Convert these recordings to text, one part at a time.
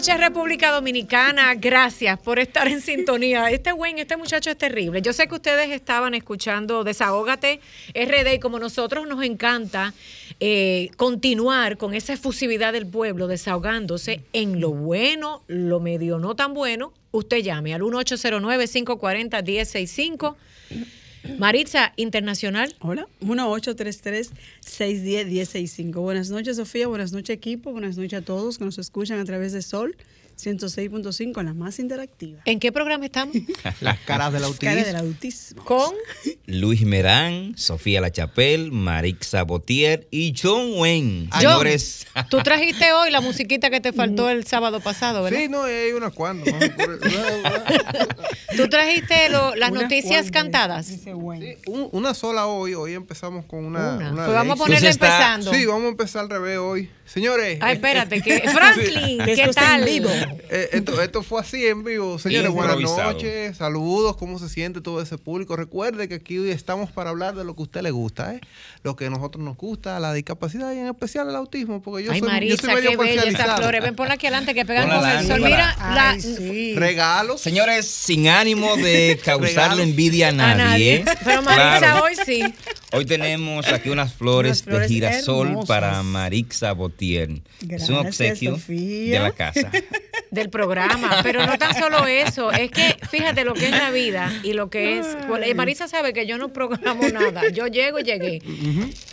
Noches, República Dominicana. Gracias por estar en sintonía. Este buen, este muchacho es terrible. Yo sé que ustedes estaban escuchando Desahógate RD y como nosotros nos encanta eh, continuar con esa efusividad del pueblo desahogándose en lo bueno, lo medio no tan bueno, usted llame al 1809-540-1065. Maritza Internacional. Hola, 1833-610-1065. Buenas noches, Sofía. Buenas noches, equipo. Buenas noches a todos que nos escuchan a través de Sol 106.5, la más interactiva. ¿En qué programa estamos? Las caras del autismo. Caras del autismo. Con Luis Merán, Sofía Lachapel, Marixa Botier y John Wayne. John, Señores, tú trajiste hoy la musiquita que te faltó el sábado pasado, ¿verdad? Sí, no, hay unas cuantas. Tú trajiste lo- las Unas noticias cuantas, cantadas. dice Wayne. Sí, un- una sola hoy. Hoy empezamos con una. Una. una Pues vamos a está- empezando. Sí, vamos a empezar al revés hoy. Señores. Ay, espérate, que Franklin, ¿qué esto tal? vivo. eh, esto, esto fue así en vivo. Señores, buenas noches. Saludos. ¿Cómo se siente todo ese público? Recuerde que aquí hoy estamos para hablar de lo que a usted le gusta, ¿eh? Lo que a nosotros nos gusta, la discapacidad y en especial el autismo. Porque yo Ay, soy, yo Marisa, soy medio qué bella esas flores. Ven por aquí adelante que pegan Ponla con el sol. ponla. Mira, la, Ay, sí. Regalos. señores, sin ánimo de causarle envidia a a nadie. nadie. Pero Marisa Claro. hoy sí. Hoy tenemos aquí unas flores, Unas flores de girasol hermosas. para Marixa Botier. es un Gracias, obsequio Sofía. de la casa. del programa, pero no tan solo eso, es que fíjate lo que es la vida y lo que es, eh, Marisa sabe que yo no programo nada, yo llego y llegué.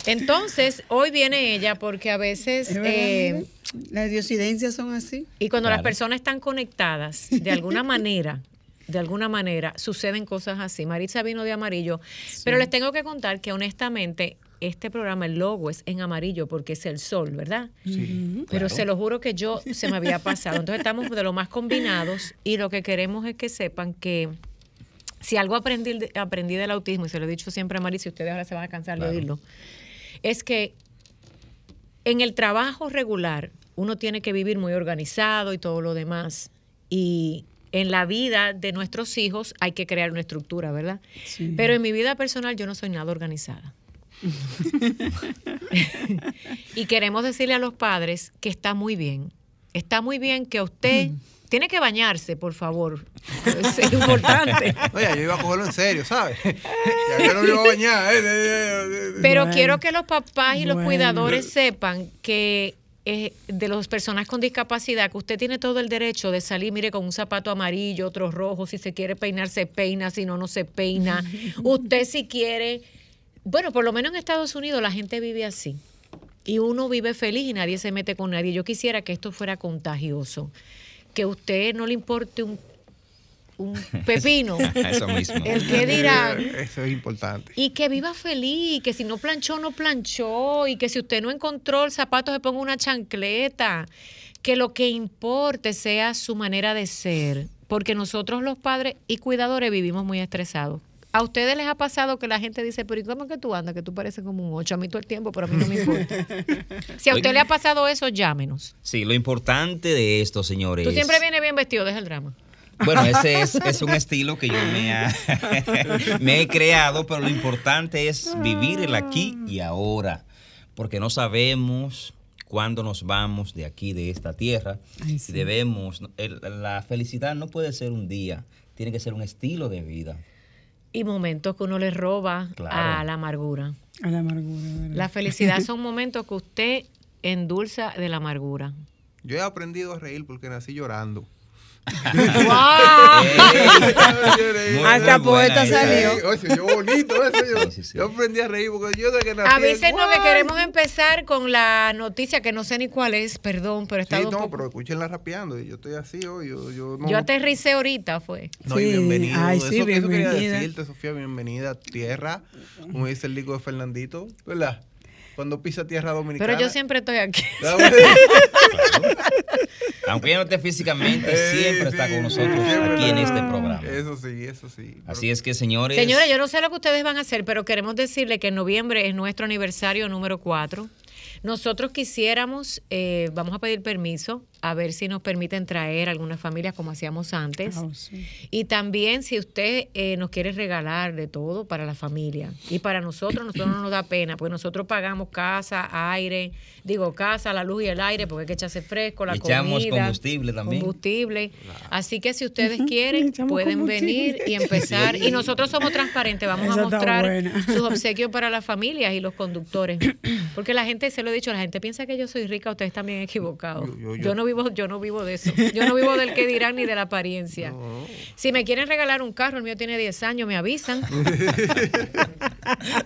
Entonces, hoy viene ella porque a veces, eh, Las diosidencias son así. y cuando las personas están conectadas, de alguna manera, de alguna manera, suceden cosas así. Marisa vino de amarillo, pero les tengo que contar que honestamente, este programa, el logo es en amarillo porque es el sol, ¿verdad? Sí. Pero se lo juro que yo se me había pasado. Entonces estamos de lo más combinados y lo que queremos es que sepan que si algo aprendí, aprendí del autismo, y se lo he dicho siempre a Marisa, y ustedes ahora se van a cansar de oírlo, es que en el trabajo regular uno tiene que vivir muy organizado y todo lo demás. Y en la vida de nuestros hijos hay que crear una estructura, ¿verdad? Sí. Pero en mi vida personal yo no soy nada organizada. y queremos decirle a los padres que está muy bien. Está muy bien que usted tiene que bañarse, por favor. Es importante. Oye, yo iba a cogerlo en serio, ¿sabes? ya yo no me iba a bañar. ¿eh? Pero Bueno. quiero que los papás y los Bueno. cuidadores sepan que eh, de las personas con discapacidad, que usted tiene todo el derecho de salir, mire, con un zapato amarillo, otro rojo, si se quiere peinar, se peina, si no, no se peina. usted si quiere, bueno, por lo menos en Estados Unidos la gente vive así. Y uno vive feliz y nadie se mete con nadie. Yo quisiera que esto fuera contagioso. Que a usted no le importe un, un pepino. Eso mismo. El que dirán. Eso es importante. Y que viva feliz, que si no planchó, no planchó, y que si usted no encontró el zapato, se ponga una chancleta. Que lo que importe sea su manera de ser, porque nosotros los padres y cuidadores vivimos muy estresados. ¿A ustedes les ha pasado que la gente dice, pero ¿y cómo es que tú andas? Que tú pareces como un 8. A mí todo el tiempo, pero a mí no me importa. Si a usted le ha pasado eso, llámenos. Sí, lo importante de esto, señores. Tú siempre vienes bien vestido, deja el drama. Bueno, ese es, es un estilo que yo me, ha- me he creado, pero lo importante es vivir el aquí y ahora, porque no sabemos cuándo nos vamos de aquí, de esta tierra. Ay, sí. Y debemos, el- la felicidad no puede ser un día, tiene que ser un estilo de vida. Y momentos que uno le roba Claro. a la amargura. A la amargura, ¿verdad? La felicidad son momentos que usted endulza de la amargura. Yo he aprendido a reír porque nací llorando. Hasta poeta salió. Sí, oye, yo bonito eso. Yo, Sí, sí, sí. yo aprendí a reír porque yo de que nací. Avísenos que ¡guau! queremos empezar con la noticia que no sé ni cuál es, perdón, pero Sí, está un no, poco... pero escúchenla rapeando. y Yo estoy así hoy. Yo, yo, no, Yo aterricé ahorita, fue. No, y Sí, bienvenido. ay, eso, sí, eso quería bienvenida. decirte, Sofía, bienvenida a tierra. Como dice el disco de Fernandito, ¿verdad? Cuando pisa tierra dominicana. Pero yo siempre estoy aquí. Aunque ella no esté físicamente, Eh, siempre está con nosotros siempre aquí en este programa. Eso sí, eso sí. Así es que, señores. Señores, yo no sé lo que ustedes van a hacer, pero queremos decirle que en noviembre es nuestro aniversario número 4. Nosotros quisiéramos, eh, vamos a pedir permiso, a ver si nos permiten traer algunas familias como hacíamos antes. Ah, sí. Y también si usted eh, nos quiere regalar de todo para la familia. Y para nosotros, nosotros no nos da pena, porque nosotros pagamos casa, aire, digo casa, la luz y el aire, porque hay que echarse fresco, la echamos comida. combustible también. Combustible. Así que si ustedes quieren, pueden venir y empezar. Y nosotros somos transparentes, vamos Esa a mostrar sus obsequios para las familias y los conductores. Porque la gente, se lo he dicho, la gente piensa que yo soy rica, ustedes bien equivocados. Yo- yo- Yo, yo- no vivo, yo no vivo de eso. Yo no vivo del que dirán ni de la apariencia. Si me quieren regalar un carro, el mío tiene 10 años, me avisan.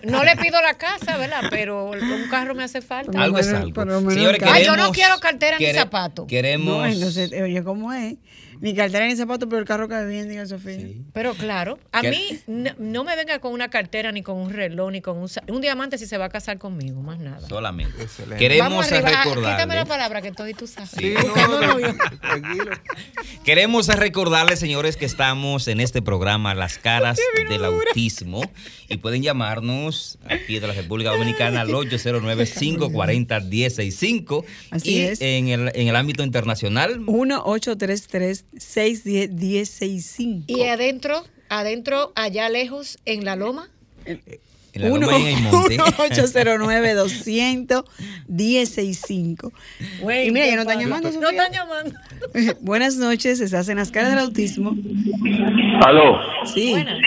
no le pido la casa, ¿verdad? Pero un carro me hace falta. Algo es algo. Señores. Ay, yo no quiero cartera ni quere- zapato. Queremos. No, entonces, oye, ¿cómo es? Ni cartera ni zapato, pero el carro cae bien, diga Sofía. Sí. Pero claro, a ¿Qué? mí no, no me venga con una cartera, ni con un reloj, ni con un, un diamante si se va a casar conmigo, más nada. Solamente. Excelente. Queremos. Ah, Quítame la palabra que estoy tú sabes. Sí, no, no, tranquilo. Queremos recordarles, señores, que estamos en este programa Las Caras del Autismo y pueden llamarnos aquí de la República Dominicana al 809-540-1065 Así y es. En, el, en el ámbito internacional 1-833-610-1065. Y adentro, adentro, allá lejos, en la loma. monte. 1-809-200-1065. Y mira, ya no están llamando, No están llamando. Buenas noches, estás en las caras del autismo. Aló, Sí. Buenas.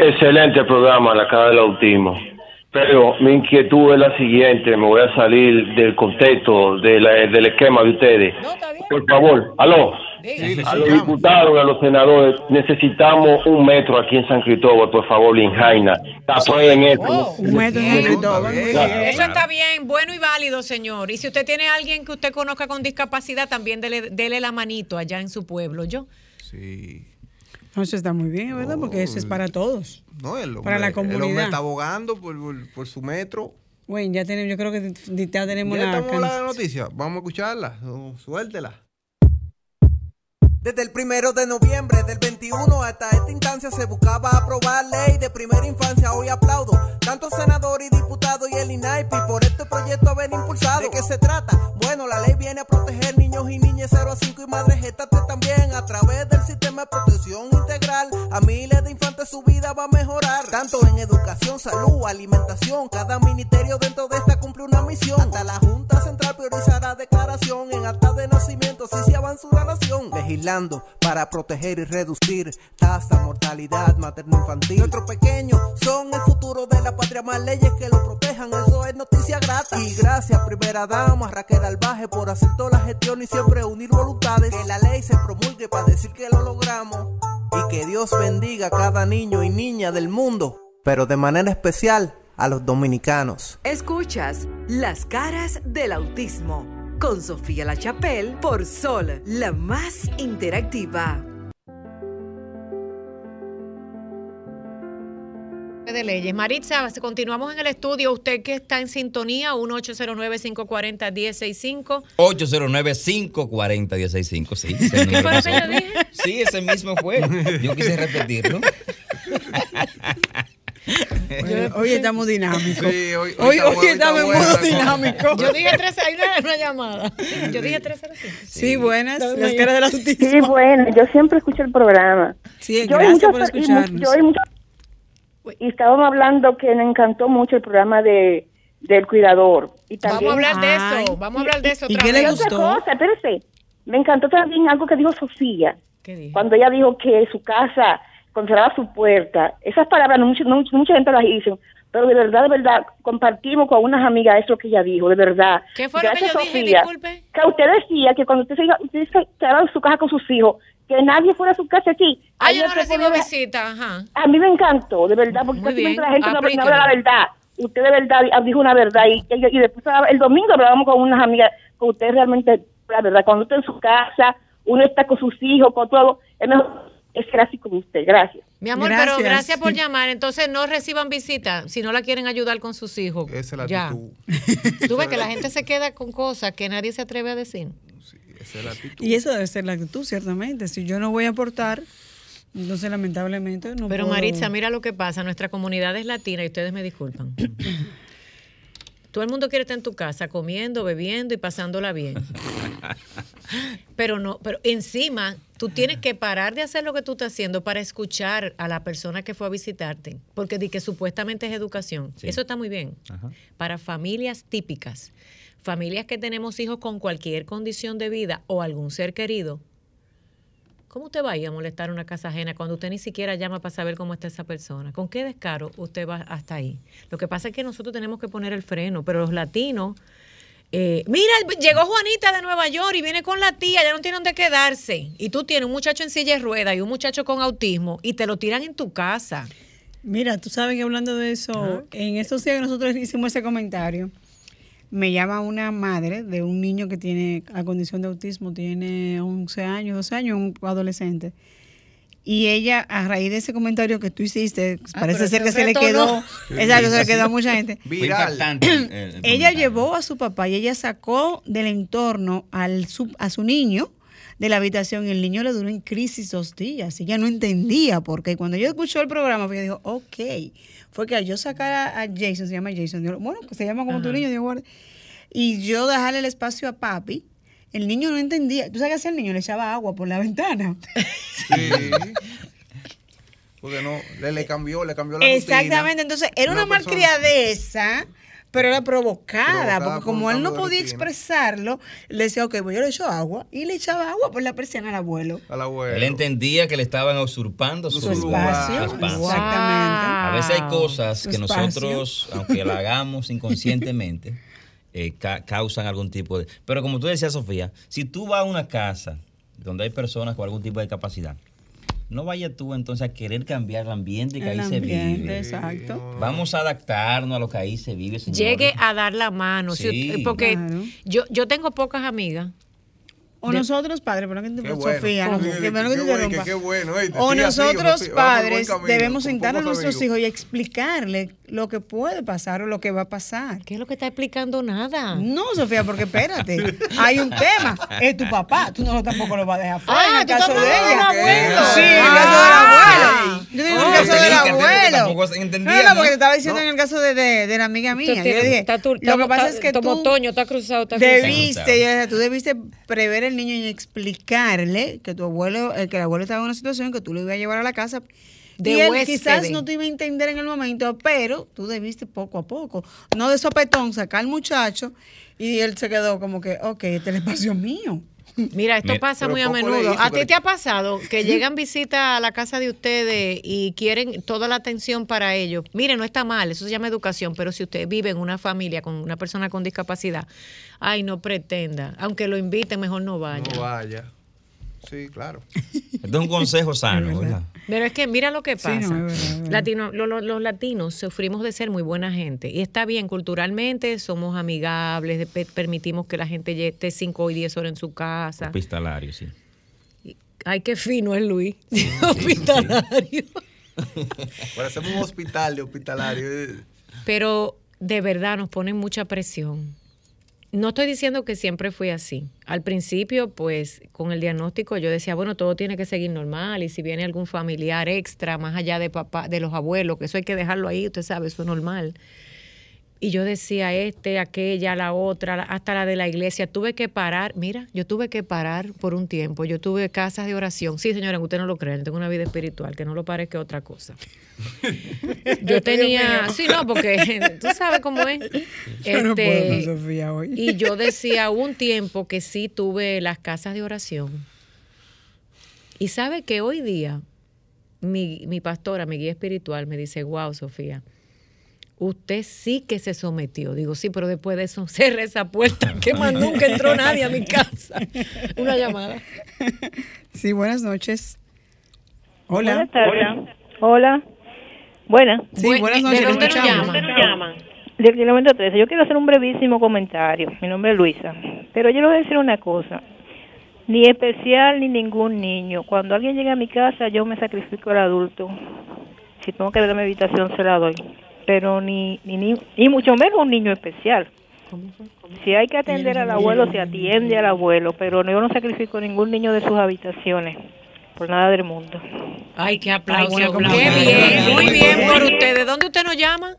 excelente programa, la cara del autismo. Pero mi inquietud es la siguiente, me voy a salir del contexto de la- del esquema de ustedes. No, está bien. Por favor, aló, a los diputados y a los senadores, necesitamos un metro aquí en San Cristóbal, por favor, en Jaina. Aprueben esto. Oh. Un metro de Cristóbal. Bien. Eso está bien, bueno y válido, señor. Y si usted tiene a alguien que usted conozca con discapacidad, también dele, dele la manito allá en su pueblo. Yo. Sí. No, eso está muy bien, ¿verdad? Porque eso es para todos. No, el hombre, Para la El hombre comunidad. está abogando por, por- por su metro. Bueno, ya tenemos, yo creo que ya tenemos Ya la estamos hablando de noticias. Vamos a escucharla. Suéltela. Desde el primero de noviembre del 21 hasta esta instancia se buscaba aprobar ley de primera infancia. Hoy aplaudo tanto senador y diputado y el INAIPI por este proyecto haber impulsado. ¿De qué se trata? Bueno, la ley viene a proteger niños y niñas 0 a 5 y madres gestantes también a través del sistema de protección integral. A miles de infantes su vida va a mejorar. Tanto en educación, salud, alimentación. Cada ministerio dentro de esta cumple una misión. Hasta la Junta Central priorizará declaración en acta de nacimiento si se avanza una nación. Para proteger y reducir tasa, mortalidad materno-infantil. Nuestros pequeños son el futuro de la patria. Más leyes que lo protejan, eso es noticia grata. Y gracias, primera dama Raquel Albaje, por hacer toda la gestión y siempre unir voluntades. Que la ley se promulgue para decir que lo logramos. Y que Dios bendiga a cada niño y niña del mundo, pero de manera especial a los dominicanos. Escuchas Las caras del autismo con Sofía La Chapelle por Sol, la más interactiva. de leyes. Maritza, continuamos en el estudio. Usted que está en sintonía, 1-809-540-1065. 809-540-1065. Sí, ese ¿Qué número fue lo que yo nosotros. dije? Sí, ese mismo fue. Yo quise repetirlo. Hoy, hoy estamos dinámicos. Sí, hoy- hoy hoy, está hoy bueno, estamos en modo dinámico. Yo dije tres, hay una, una llamada. Yo dije 305. Sí, buenas. Las caras del autismo. Sí, bueno, yo siempre escucho el programa. Sí, Yo oí gracias muchas- por y escucharnos. yo oí muchas- y estábamos hablando que me encantó mucho el programa de del cuidador. Y también, Vamos a hablar de Ay. eso. Vamos a hablar de eso ¿Y otra qué le Y vez. otra gustó? cosa, espérese. Me encantó también algo que dijo Sofía. ¿Qué dijo? Cuando ella dijo que su casa conservaba su puerta. Esas palabras no mucha, no mucha- gente las dice. Pero de verdad, de verdad, compartimos con unas amigas eso que ella dijo, de verdad. ¿Qué fue lo que Gracias, yo dije? Sofía. Disculpe. Que usted decía que cuando usted se iba, usted se quedaba en su casa con sus hijos, que nadie fuera a su casa aquí. Ah, yo no se recibo podía- visita, ajá. a mí me encantó, de verdad, porque casi la gente no, habla la verdad. Usted de verdad dijo una verdad y, y, y después el domingo hablábamos con unas amigas, con usted realmente, la verdad, cuando usted en su casa, uno está con sus hijos, con todo, es mejor es así como usted. Gracias. Mi amor, pero Gracias. por llamar. Entonces no reciban visita si no la quieren ayudar con sus hijos. Esa es la Ya. actitud. Tú ves que la gente se queda con cosas que nadie se atreve a decir. Sí, esa es la actitud. Y eso debe ser la actitud, ciertamente. Si yo no voy a aportar, entonces lamentablemente no Pero puedo- Maritza, mira lo que pasa. Nuestra comunidad es latina y ustedes me disculpan. Todo el mundo quiere estar en tu casa comiendo, bebiendo y pasándola bien. Pero no, pero encima tú tienes que parar de hacer lo que tú estás haciendo para escuchar a la persona que fue a visitarte, porque di que supuestamente es educación. Sí. Eso está muy bien. Ajá. Para familias típicas, familias que tenemos hijos con cualquier condición de vida o algún ser querido, ¿Cómo usted va a ir a molestar a una casa ajena cuando usted ni siquiera llama para saber cómo está esa persona? ¿Con qué descaro usted va hasta ahí? Lo que pasa es que nosotros tenemos que poner el freno, pero los latinos... eh, mira, llegó Juanita de Nueva York y viene con la tía, ya no tiene dónde quedarse. Y tú tienes un muchacho en silla de ruedas y un muchacho con autismo y te lo tiran en tu casa. Mira, tú sabes que hablando de eso, en estos días que nosotros hicimos ese comentario, me llama una madre de un niño que tiene la condición de autismo, tiene 11 años, 12 años, un adolescente. Y ella, a raíz de ese comentario que tú hiciste, parece pero ser que se le quedó, no. exacto, se le quedó a mucha gente. Viral. Ella llevó a su papá y ella sacó del entorno al su- a su niño de la habitación y el niño le duró en crisis dos días. Y ella no entendía por qué. Cuando yo escuchó el programa, ella dijo, ok. Fue que al yo sacar a, Jason, se llama Jason, digo, bueno, que se llama como tu niño, digo, "Guarda". y yo dejarle el espacio a papi, el niño no entendía. ¿Tú sabes qué hacía el niño? Le echaba agua por la ventana. Sí. Porque no, le, le cambió, le cambió la rutina. Exactamente, entonces era una, Una persona- malcriadeza, pero era provocada, Provocada porque por como él no podía rutina. expresarlo, le decía, ok, pues yo le echo agua, y le echaba agua por la persiana al abuelo. Al abuelo. Él entendía que le estaban usurpando su, Su espacio. su espacio. Wow. Exactamente. A veces hay cosas que nosotros, aunque la hagamos inconscientemente, eh, ca- causan algún tipo de... Pero como tú decías, Sofía, si tú vas a una casa donde hay personas con algún tipo de discapacidad, no vayas tú entonces a querer cambiar el ambiente que El ahí se ambiente, vive. exacto. Vamos a adaptarnos a lo que ahí se vive. Llegue a dar la mano. Sí. porque Claro. yo, yo tengo pocas amigas. O nosotros, padres, perdón que te bueno. Sofía, no, que perdón que te interrumpa. qué bueno, O nosotros, padres, camino, debemos con sentar a nuestros amigos. hijos y explicarle lo que puede pasar o lo que va a pasar. ¿Qué es lo que está explicando nada? No, Sofía, porque espérate, hay un tema, es tu papá, tú no tampoco lo vas a dejar fuera Ah, en el caso de ella. Sí, en el Ah. caso del abuelo. Yo digo en el Oh, caso del abuelo. tampoco entendía, No, porque te estaba diciendo en el caso de, de, de la amiga mía. Yo le dije, lo que pasa es que como tú Toño, está cruzado, está cruzado. debiste, tú debiste prever el niño y explicarle que tu abuelo, eh, que el abuelo estaba en una situación que tú lo ibas a llevar a la casa. De y él huésped. quizás no te iba a entender en el momento, pero tú debiste poco a poco, no de sopetón, sacar al muchacho y él se quedó como que, ok, este es el espacio mío. Mira, esto Mira, pasa muy a menudo. hizo, ¿A ti te ha pasado que llegan visitas a la casa de ustedes y quieren toda la atención para ellos? Mire, no está mal, eso se llama educación, pero si usted vive en una familia con una persona con discapacidad, ay, no pretenda. Aunque lo inviten, mejor no vaya. No vaya. Sí, claro. Es un consejo sano, ¿verdad? Pero es que mira lo que Sí, pasa. no, es verdad, es verdad. Latino- lo- lo- los latinos sufrimos de ser muy buena gente. Y está bien, culturalmente somos amigables, permitimos que la gente llegue- esté 5 y 10 horas en su casa. Hospitalario, sí. Ay, qué fino es Luis. Hospitalario. Parecemos un hospital de hospitalario. Pero de verdad nos ponen mucha presión. No estoy diciendo que siempre fui así. Al principio, pues, con el diagnóstico yo decía, bueno, todo tiene que seguir normal y si viene algún familiar extra, más allá de papá, de los abuelos, que eso hay que dejarlo ahí, usted sabe, eso es normal. Y yo decía, este, aquella, la otra, hasta la de la iglesia. Tuve que parar, mira, yo tuve que parar por un tiempo. Yo tuve casas de oración. Sí, señora, usted no lo creen, tengo una vida espiritual, que no lo parezca otra cosa. Yo tenía, sí, no, porque tú sabes cómo es. Yo no puedo con Este, Sofía hoy. y yo decía, hubo un tiempo que sí tuve las casas de oración. Y sabe que hoy día mi, mi pastora, mi guía espiritual, me dice, wow, Sofía, usted sí que se sometió. Digo, sí, pero después de eso cerré esa puerta, que más nunca entró nadie a mi casa. Una llamada. Sí, buenas noches. Hola. Buenas tardes. Hola. Buenas. Sí, Bue- buenas ¿de noches. le dónde nos escuchamos. llaman? Del kilómetro 13. Yo quiero hacer un brevísimo comentario. Mi nombre es Luisa. Pero yo le voy a decir una cosa. Ni especial ni ningún niño. Cuando alguien llega a mi casa, yo me sacrifico al adulto. Si tengo que dar mi habitación, se la doy. Pero ni, ni, ni, ni mucho menos un niño especial. Si hay que atender al abuelo, se atiende al abuelo, pero yo no sacrifico ningún niño de sus habitaciones, por nada del mundo. Ay, qué aplauso. Ay, qué bien, muy bien por ustedes. ¿Dónde usted nos llama?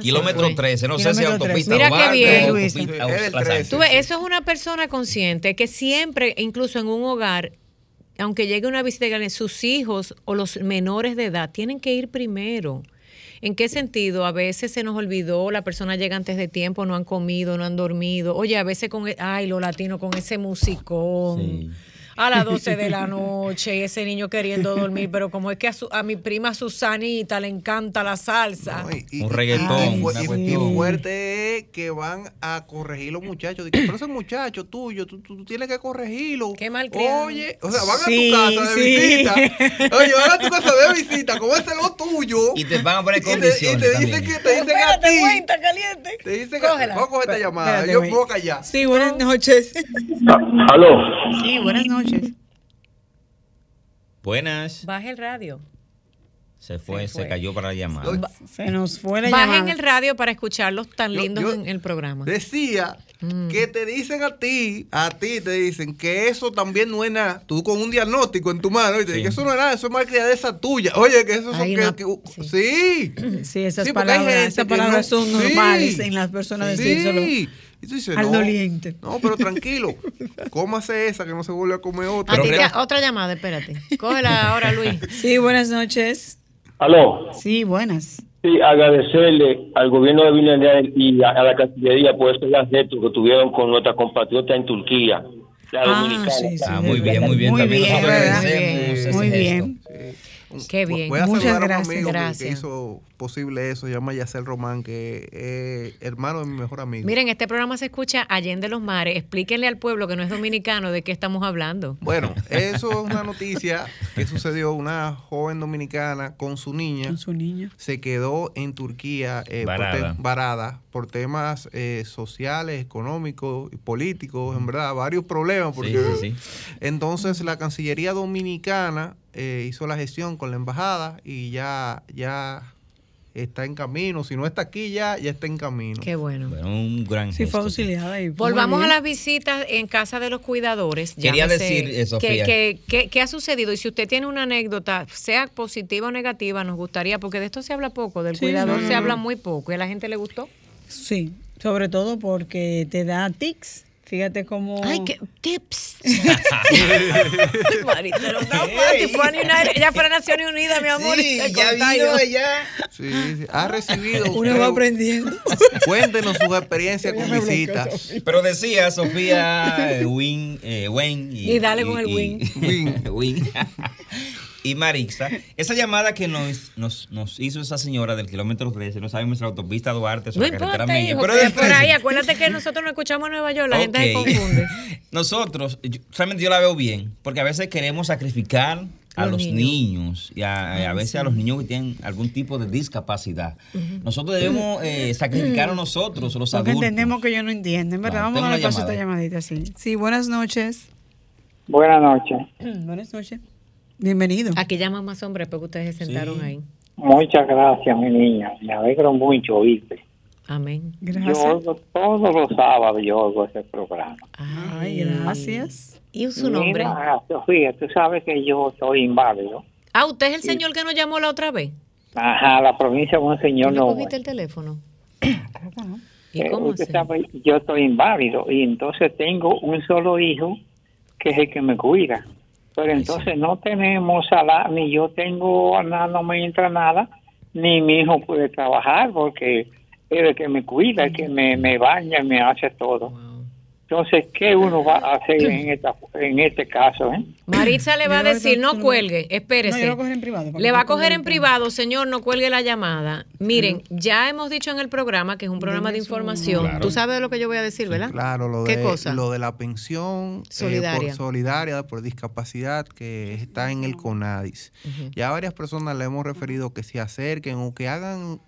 Kilómetro 13, no sé si Kilómetro autopista 13. Mira qué bien. Tú ves, eso es una persona consciente que siempre, incluso en un hogar, aunque llegue una visita, sus hijos o los menores de edad tienen que ir primero. ¿En qué sentido? A veces se nos olvidó, la persona llega antes de tiempo, no han comido, no han dormido. Oye, a veces con, e- ay, los latinos con ese musicón. A las 12 de la noche y ese niño queriendo dormir, pero como es que a, su- a mi prima Susanita le encanta la salsa. Un reggaetón, Y, fu- una y- y fuerte es que van a corregir los muchachos. Dicen, pero ese muchacho tuyo, tú, tú- tú tienes que corregirlo. Qué malcriado. Oye, o sea, van Sí, a tu casa de sí. visita. Oye, van a tu casa de visita, como es lo tuyo. Y te van a poner Y te- y condiciones te dicen que te dicen a ti. está caliente. Te dicen que vamos a coger esta llamada. espérate, Yo a callar. Sí, buenas noches. Aló. Sí, buenas noches. Buenas. Baje el radio. Se fue, Se cayó para la llamada. Se nos fue la Bajen llamada. el radio para escucharlos tan Yo- lindos yo en el programa. Decía Mm. que te dicen a ti, a ti te dicen que eso también no es nada. Tú con un diagnóstico en tu mano y te dicen que eso no es nada, eso es malcriadeza tuya. Oye, que eso son que, una- que- sí. Sí, esas Sí, palabras, gente esas que palabras no- son sí. normales en las personas Sí. Decírselo Y tú dices, al no, doliente. No, pero tranquilo. Cómase esa que no se vuelve a comer otra. A ti te- otra llamada, espérate. Cógela ahora, Luis. Sí, buenas noches. Aló. Sí, buenas. Sí, agradecerle al gobierno de Villarreal y a, a la Cancillería por ese gran gesto que tuvieron con nuestra compatriota en Turquía, la dominicana. Ah, muy bien, muy bien. Muy También bien, agradecemos ese Muy gesto. bien. Qué bien. Voy a Muchas saludar a un gracias. amigo que- que, Gracias. hizo posible eso. Se llama Yacel Román, que es hermano de mi mejor amigo. Miren, este programa se escucha Allende los Mares. Explíquenle al pueblo que no es dominicano de qué estamos hablando. Bueno, eso es una noticia que sucedió. Una joven dominicana con su niña. Con su niña. Se quedó en Turquía eh, por Varada. te- varada por temas eh, sociales, económicos y políticos, en verdad, varios problemas. Porque, Sí, sí, Entonces la Cancillería Dominicana eh, hizo la gestión con la embajada y ya, ya está en camino. Si no está aquí ya, ya está en camino. Qué bueno. un gran Sí, fue gesto. Y Volvamos a las visitas en casa de los cuidadores. Quería Llámese- decir, ¿qué- Sofía. qué- qué ha sucedido? Y si usted tiene una anécdota, sea positiva o negativa, nos gustaría, porque de esto se habla poco, del Sí, cuidador no, no, se no. habla muy poco y a la gente le gustó. Sí, sobre todo porque te da tics. Fíjate cómo. Ay, qué tips. Marita, no fácil. Fue a United- ella fue a Naciones Unidas, mi amor. Sí, el ya contagio. vino ella. Sí, sí. Ha recibido. Uno va aprendiendo. Cuéntenos sus experiencias con visitas. Pero decía Sofía, eh, Win, eh, Wayne y, Y dale con el win. Win. Y Marixa, esa llamada que nos, nos, nos hizo esa señora del kilómetro 13, no sabemos la autopista Duarte, No sobre la carretera Mella, hijo, pero del por 13. ahí, acuérdate que nosotros no escuchamos en Nueva York, la gente se confunde. Nosotros, yo- realmente yo la veo bien, porque a veces queremos sacrificar a Los los, niños. niños. y a, Ah, a veces sí. a los niños que tienen algún tipo de discapacidad. Nosotros debemos eh, sacrificar a nosotros, los Porque adultos. entendemos que ellos no entienden, ¿verdad? No, Vamos a ver paso esta llamada. llamadita, sí. Sí, buenas noches. Buenas noches. buenas noches. Bienvenido. Aquí llaman más hombres porque ustedes se sentaron ahí. Muchas gracias, mi niña. Me alegro mucho oírte. Amén. Yo oigo todos los sábados, yo oigo ese programa. Ay, gracias. ¿Y su nombre? Mira, Sofía, tú sabes que yo soy inválido. Ah, ¿usted es el señor que nos llamó la otra vez? Ajá, la provincia de Monseñor ¿Tú le no. cogiste el teléfono? ¿Y Eh, cómo usted sabe, yo estoy inválido y entonces tengo un solo hijo que es el que me cuida. Pero entonces no tenemos salario, ni yo tengo nada, no me entra nada, ni mi hijo puede trabajar porque es el que me cuida, el que me, me baña, me hace todo. Entonces, ¿qué uno va a hacer en, esta, en este caso? Eh? Maritza le va a decir, no- cuelgue, espérese. No, en privado, Le va a coger en privado, señor, no cuelgue la llamada. Miren, ya hemos dicho en el programa que es un programa de información. Claro. Tú sabes de lo que yo voy a decir, ¿verdad? Claro, lo ¿Qué de, cosa? lo de la pensión eh, Solidaria. por solidaria por discapacidad que está en el CONADIS. Ujú. Ya a varias personas le hemos referido que se acerquen o que hagan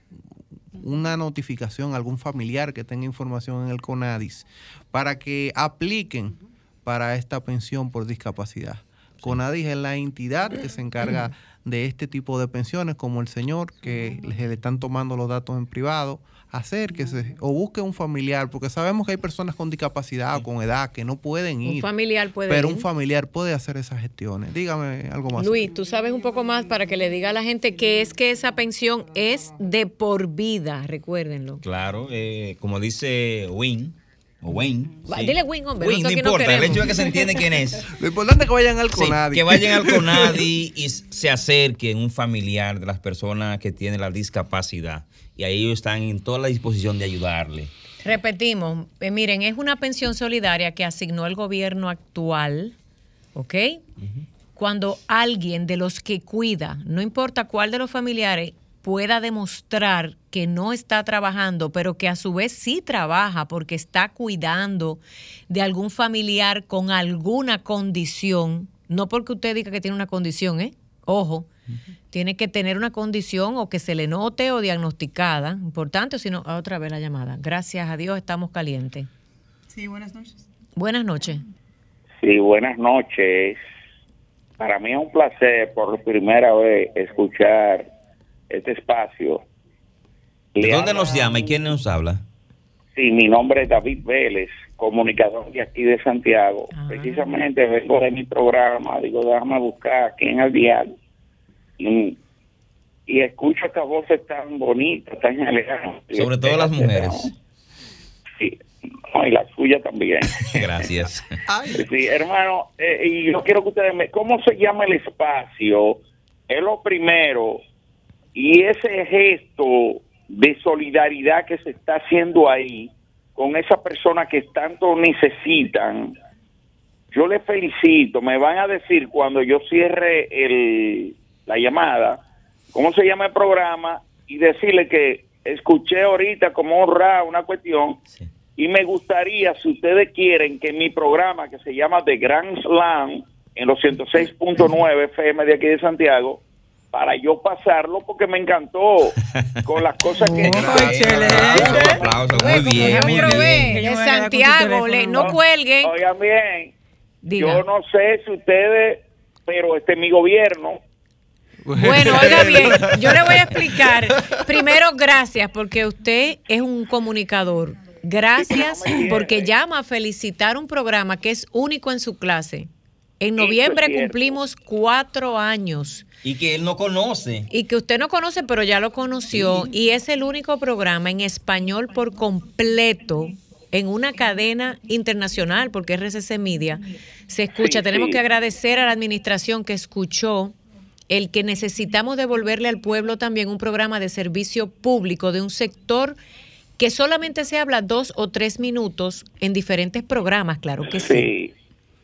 una notificación a algún familiar que tenga información en el CONADIS para que apliquen para esta pensión por discapacidad. CONADIS es la entidad que se encarga de este tipo de pensiones, como el señor que le están tomando los datos en privado, acérquese o busque un familiar, porque sabemos que hay personas con discapacidad o con edad que no pueden ir. Un familiar puede pero ir. un familiar puede hacer esas gestiones. Dígame algo más. Luis, tú sabes un poco más para que le diga a la gente que es que esa pensión es de por vida, recuérdenlo. Claro, eh, como dice Win, o Wayne. Sí. Dile Win, hombre. Win, no importa, el queremos. hecho es que se entiende quién es. Lo importante es que vayan al Sí, CONADI. que vayan al CONADI y se acerquen un familiar de las personas que tienen la discapacidad. Y ahí ellos están en toda la disposición de ayudarle. Repetimos, eh, miren, es una pensión solidaria que asignó el gobierno actual, ¿ok? Cuando alguien de los que cuida, no importa cuál de los familiares, pueda demostrar que no está trabajando, pero que a su vez sí trabaja porque está cuidando de algún familiar con alguna condición, no porque usted diga que tiene una condición, ¿eh? Ojo, tiene que tener una condición o que se le note o diagnosticada, importante, o si no, ah, otra vez la llamada. Gracias a Dios estamos calientes. Sí, buenas noches. Buenas noches. Sí, buenas noches. Para mí es un placer por primera vez escuchar este espacio. ¿De Le dónde habla- nos llama y quién nos habla? Sí, mi nombre es David Vélez, comunicador de aquí de Santiago. Precisamente vengo de mi programa, digo, déjame buscar aquí en el diario. Y, y escucho estas voces tan bonitas, tan elegantes. Sobre todo las mujeres. Sí, no, y la suya también. Gracias. Sí, hermano, eh, y yo quiero que ustedes me... ¿Cómo se llama el espacio? Es lo primero. Y ese gesto de solidaridad que se está haciendo ahí con esas personas que tanto necesitan, yo les felicito. Me van a decir cuando yo cierre el, la llamada, cómo se llama el programa y decirle que escuché ahorita como un ra, una cuestión y me gustaría, si ustedes quieren, que mi programa que se llama The Grand Slam en los 106.9 FM de aquí de Santiago, para yo pasarlo porque me encantó con las cosas que... Aplauso, muy bien, muy Santiago, le- no cuelguen. Oigan bien, Diga. yo no sé si ustedes, pero este es mi gobierno. Bueno, oiga bien, yo le voy a explicar. Primero, gracias, porque usted es un comunicador. Gracias porque llama a felicitar un programa que es único en su clase. En noviembre cumplimos cuatro años Y que él no conoce. y que usted no conoce, pero ya lo conoció. Y es el único programa en español por completo en una cadena internacional, porque RCC Media se escucha. Sí, Tenemos sí. que agradecer a la administración que escuchó el que necesitamos devolverle al pueblo también un programa de servicio público de un sector que solamente se habla dos o tres minutos en diferentes programas, claro que sí.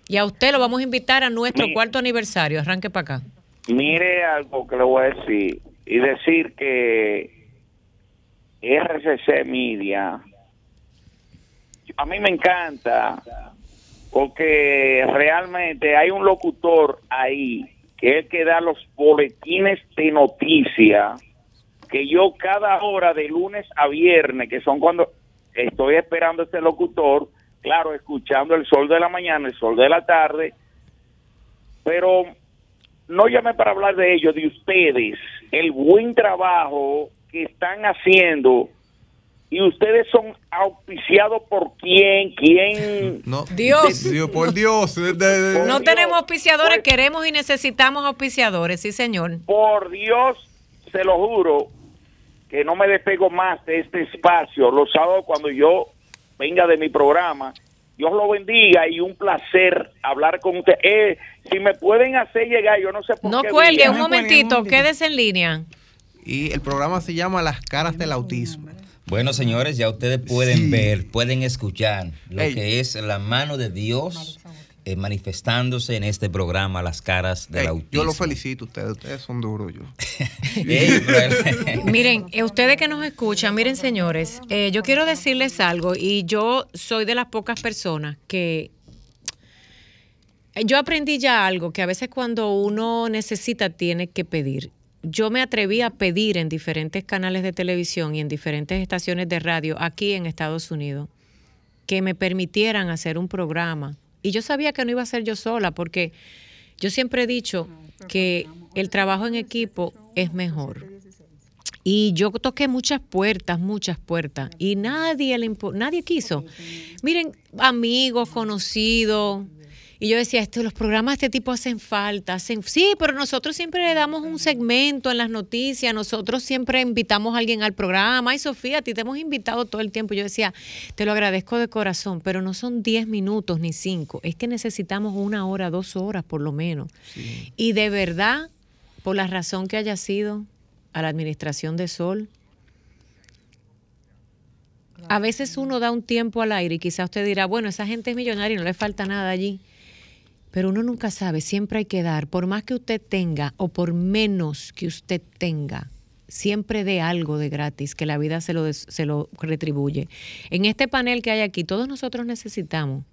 Y a usted lo vamos a invitar a nuestro cuarto aniversario. Arranque para acá. Mire algo que le voy a decir y decir que RCC Media a mí me encanta porque realmente hay un locutor ahí que es el que da los boletines de noticia que yo cada hora de lunes a viernes que son cuando estoy esperando este locutor claro escuchando el sol de la mañana el sol de la tarde pero no llamé para hablar de ello, de ustedes, el buen trabajo que están haciendo. Y ustedes son auspiciados por quién, quién. No, Dios. por Dios. de- de- de- No tenemos auspiciadores, queremos y necesitamos auspiciadores, sí señor. Por Dios, se lo juro, que no me despego más de este espacio. Los sábados cuando yo venga de mi programa, Dios lo bendiga y un placer hablar con usted. Eh, si me pueden hacer llegar, yo no sé por No qué cuelgue, vía. un momentito, quédese en línea. Y el programa se llama Las caras del autismo. Bueno, señores, ya ustedes pueden ver, pueden escuchar lo Ey. que es la mano de Dios eh, manifestándose en este programa, Las Caras del Ey, Autismo. yo lo felicito a ustedes, ustedes son duros yo. Miren, eh, ustedes que nos escuchan, miren señores, eh, yo quiero decirles algo y yo soy de las pocas personas que eh, yo aprendí ya algo que a veces cuando uno necesita tiene que pedir. Yo me atreví a pedir en diferentes canales de televisión y en diferentes estaciones de radio aquí en Estados Unidos que me permitieran hacer un programa Y yo sabía que no iba a ser yo sola, porque yo siempre he dicho que el trabajo en equipo es mejor. Y yo toqué muchas puertas, muchas puertas, y nadie, le nadie quiso. Miren, amigos, conocidos, y yo decía, esto, los programas de este tipo hacen falta. Hacen, sí, pero nosotros siempre le damos un segmento en las noticias, nosotros siempre invitamos a alguien al programa. Ay, Sofía, a ti te hemos invitado todo el tiempo. Yo decía, te lo agradezco de corazón, pero no son 10 minutos ni 5. Es que necesitamos una hora, dos horas por lo menos. Y de verdad, por la razón que haya sido a la administración de Sol, a veces uno da un tiempo al aire y quizás usted dirá, bueno, esa gente es millonaria y no le falta nada allí. Pero uno nunca sabe, siempre hay que dar, por más que usted tenga o por menos que usted tenga, siempre dé algo de gratis, que la vida se lo, se lo retribuye. En este panel que hay aquí, todos nosotros necesitamos,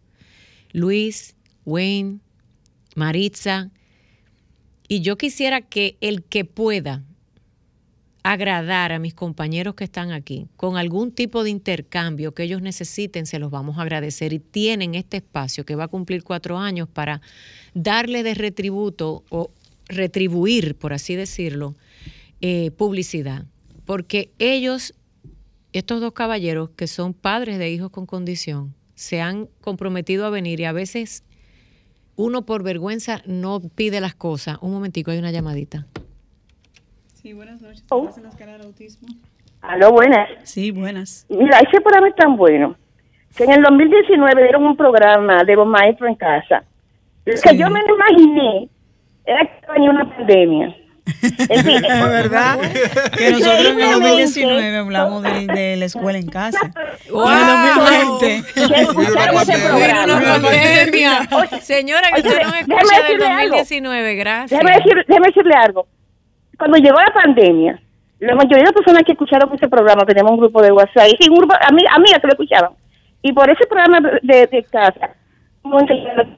Luis, Wayne, Maritza, y yo quisiera que el que pueda agradar a mis compañeros que están aquí con algún tipo de intercambio que ellos necesiten, se los vamos a agradecer y tienen este espacio que va a cumplir cuatro años para darle de retributo o retribuir, por así decirlo, eh, publicidad. Porque ellos, estos dos caballeros que son padres de hijos con condición, se han comprometido a venir y a veces uno por vergüenza no pide las cosas. Un momentico, hay una llamadita. Sí, buenas noches. Oh. ¿Estás en la escala del autismo? Aló, buenas. Sí, buenas. Mira, ese programa es tan bueno que en el 2019 dieron un programa de los maestros en casa. Lo que Sí. yo me lo imaginé era que venía una pandemia. Es verdad que nosotros en el Increíblemente, 2019 hablamos de, de la escuela en casa. ¡Wow! En el 2020. que escucharon ese Mira programa. una pandemia. Oye, Señora, que usted nos escucha del decirle algo. 2019, gracias. Déjame, decir- déjame decirle algo. Cuando llegó la pandemia, la mayoría de las personas que escucharon ese programa, teníamos un grupo de WhatsApp, y un grupo amigas que lo escuchaban. Y por ese programa de, de casa, los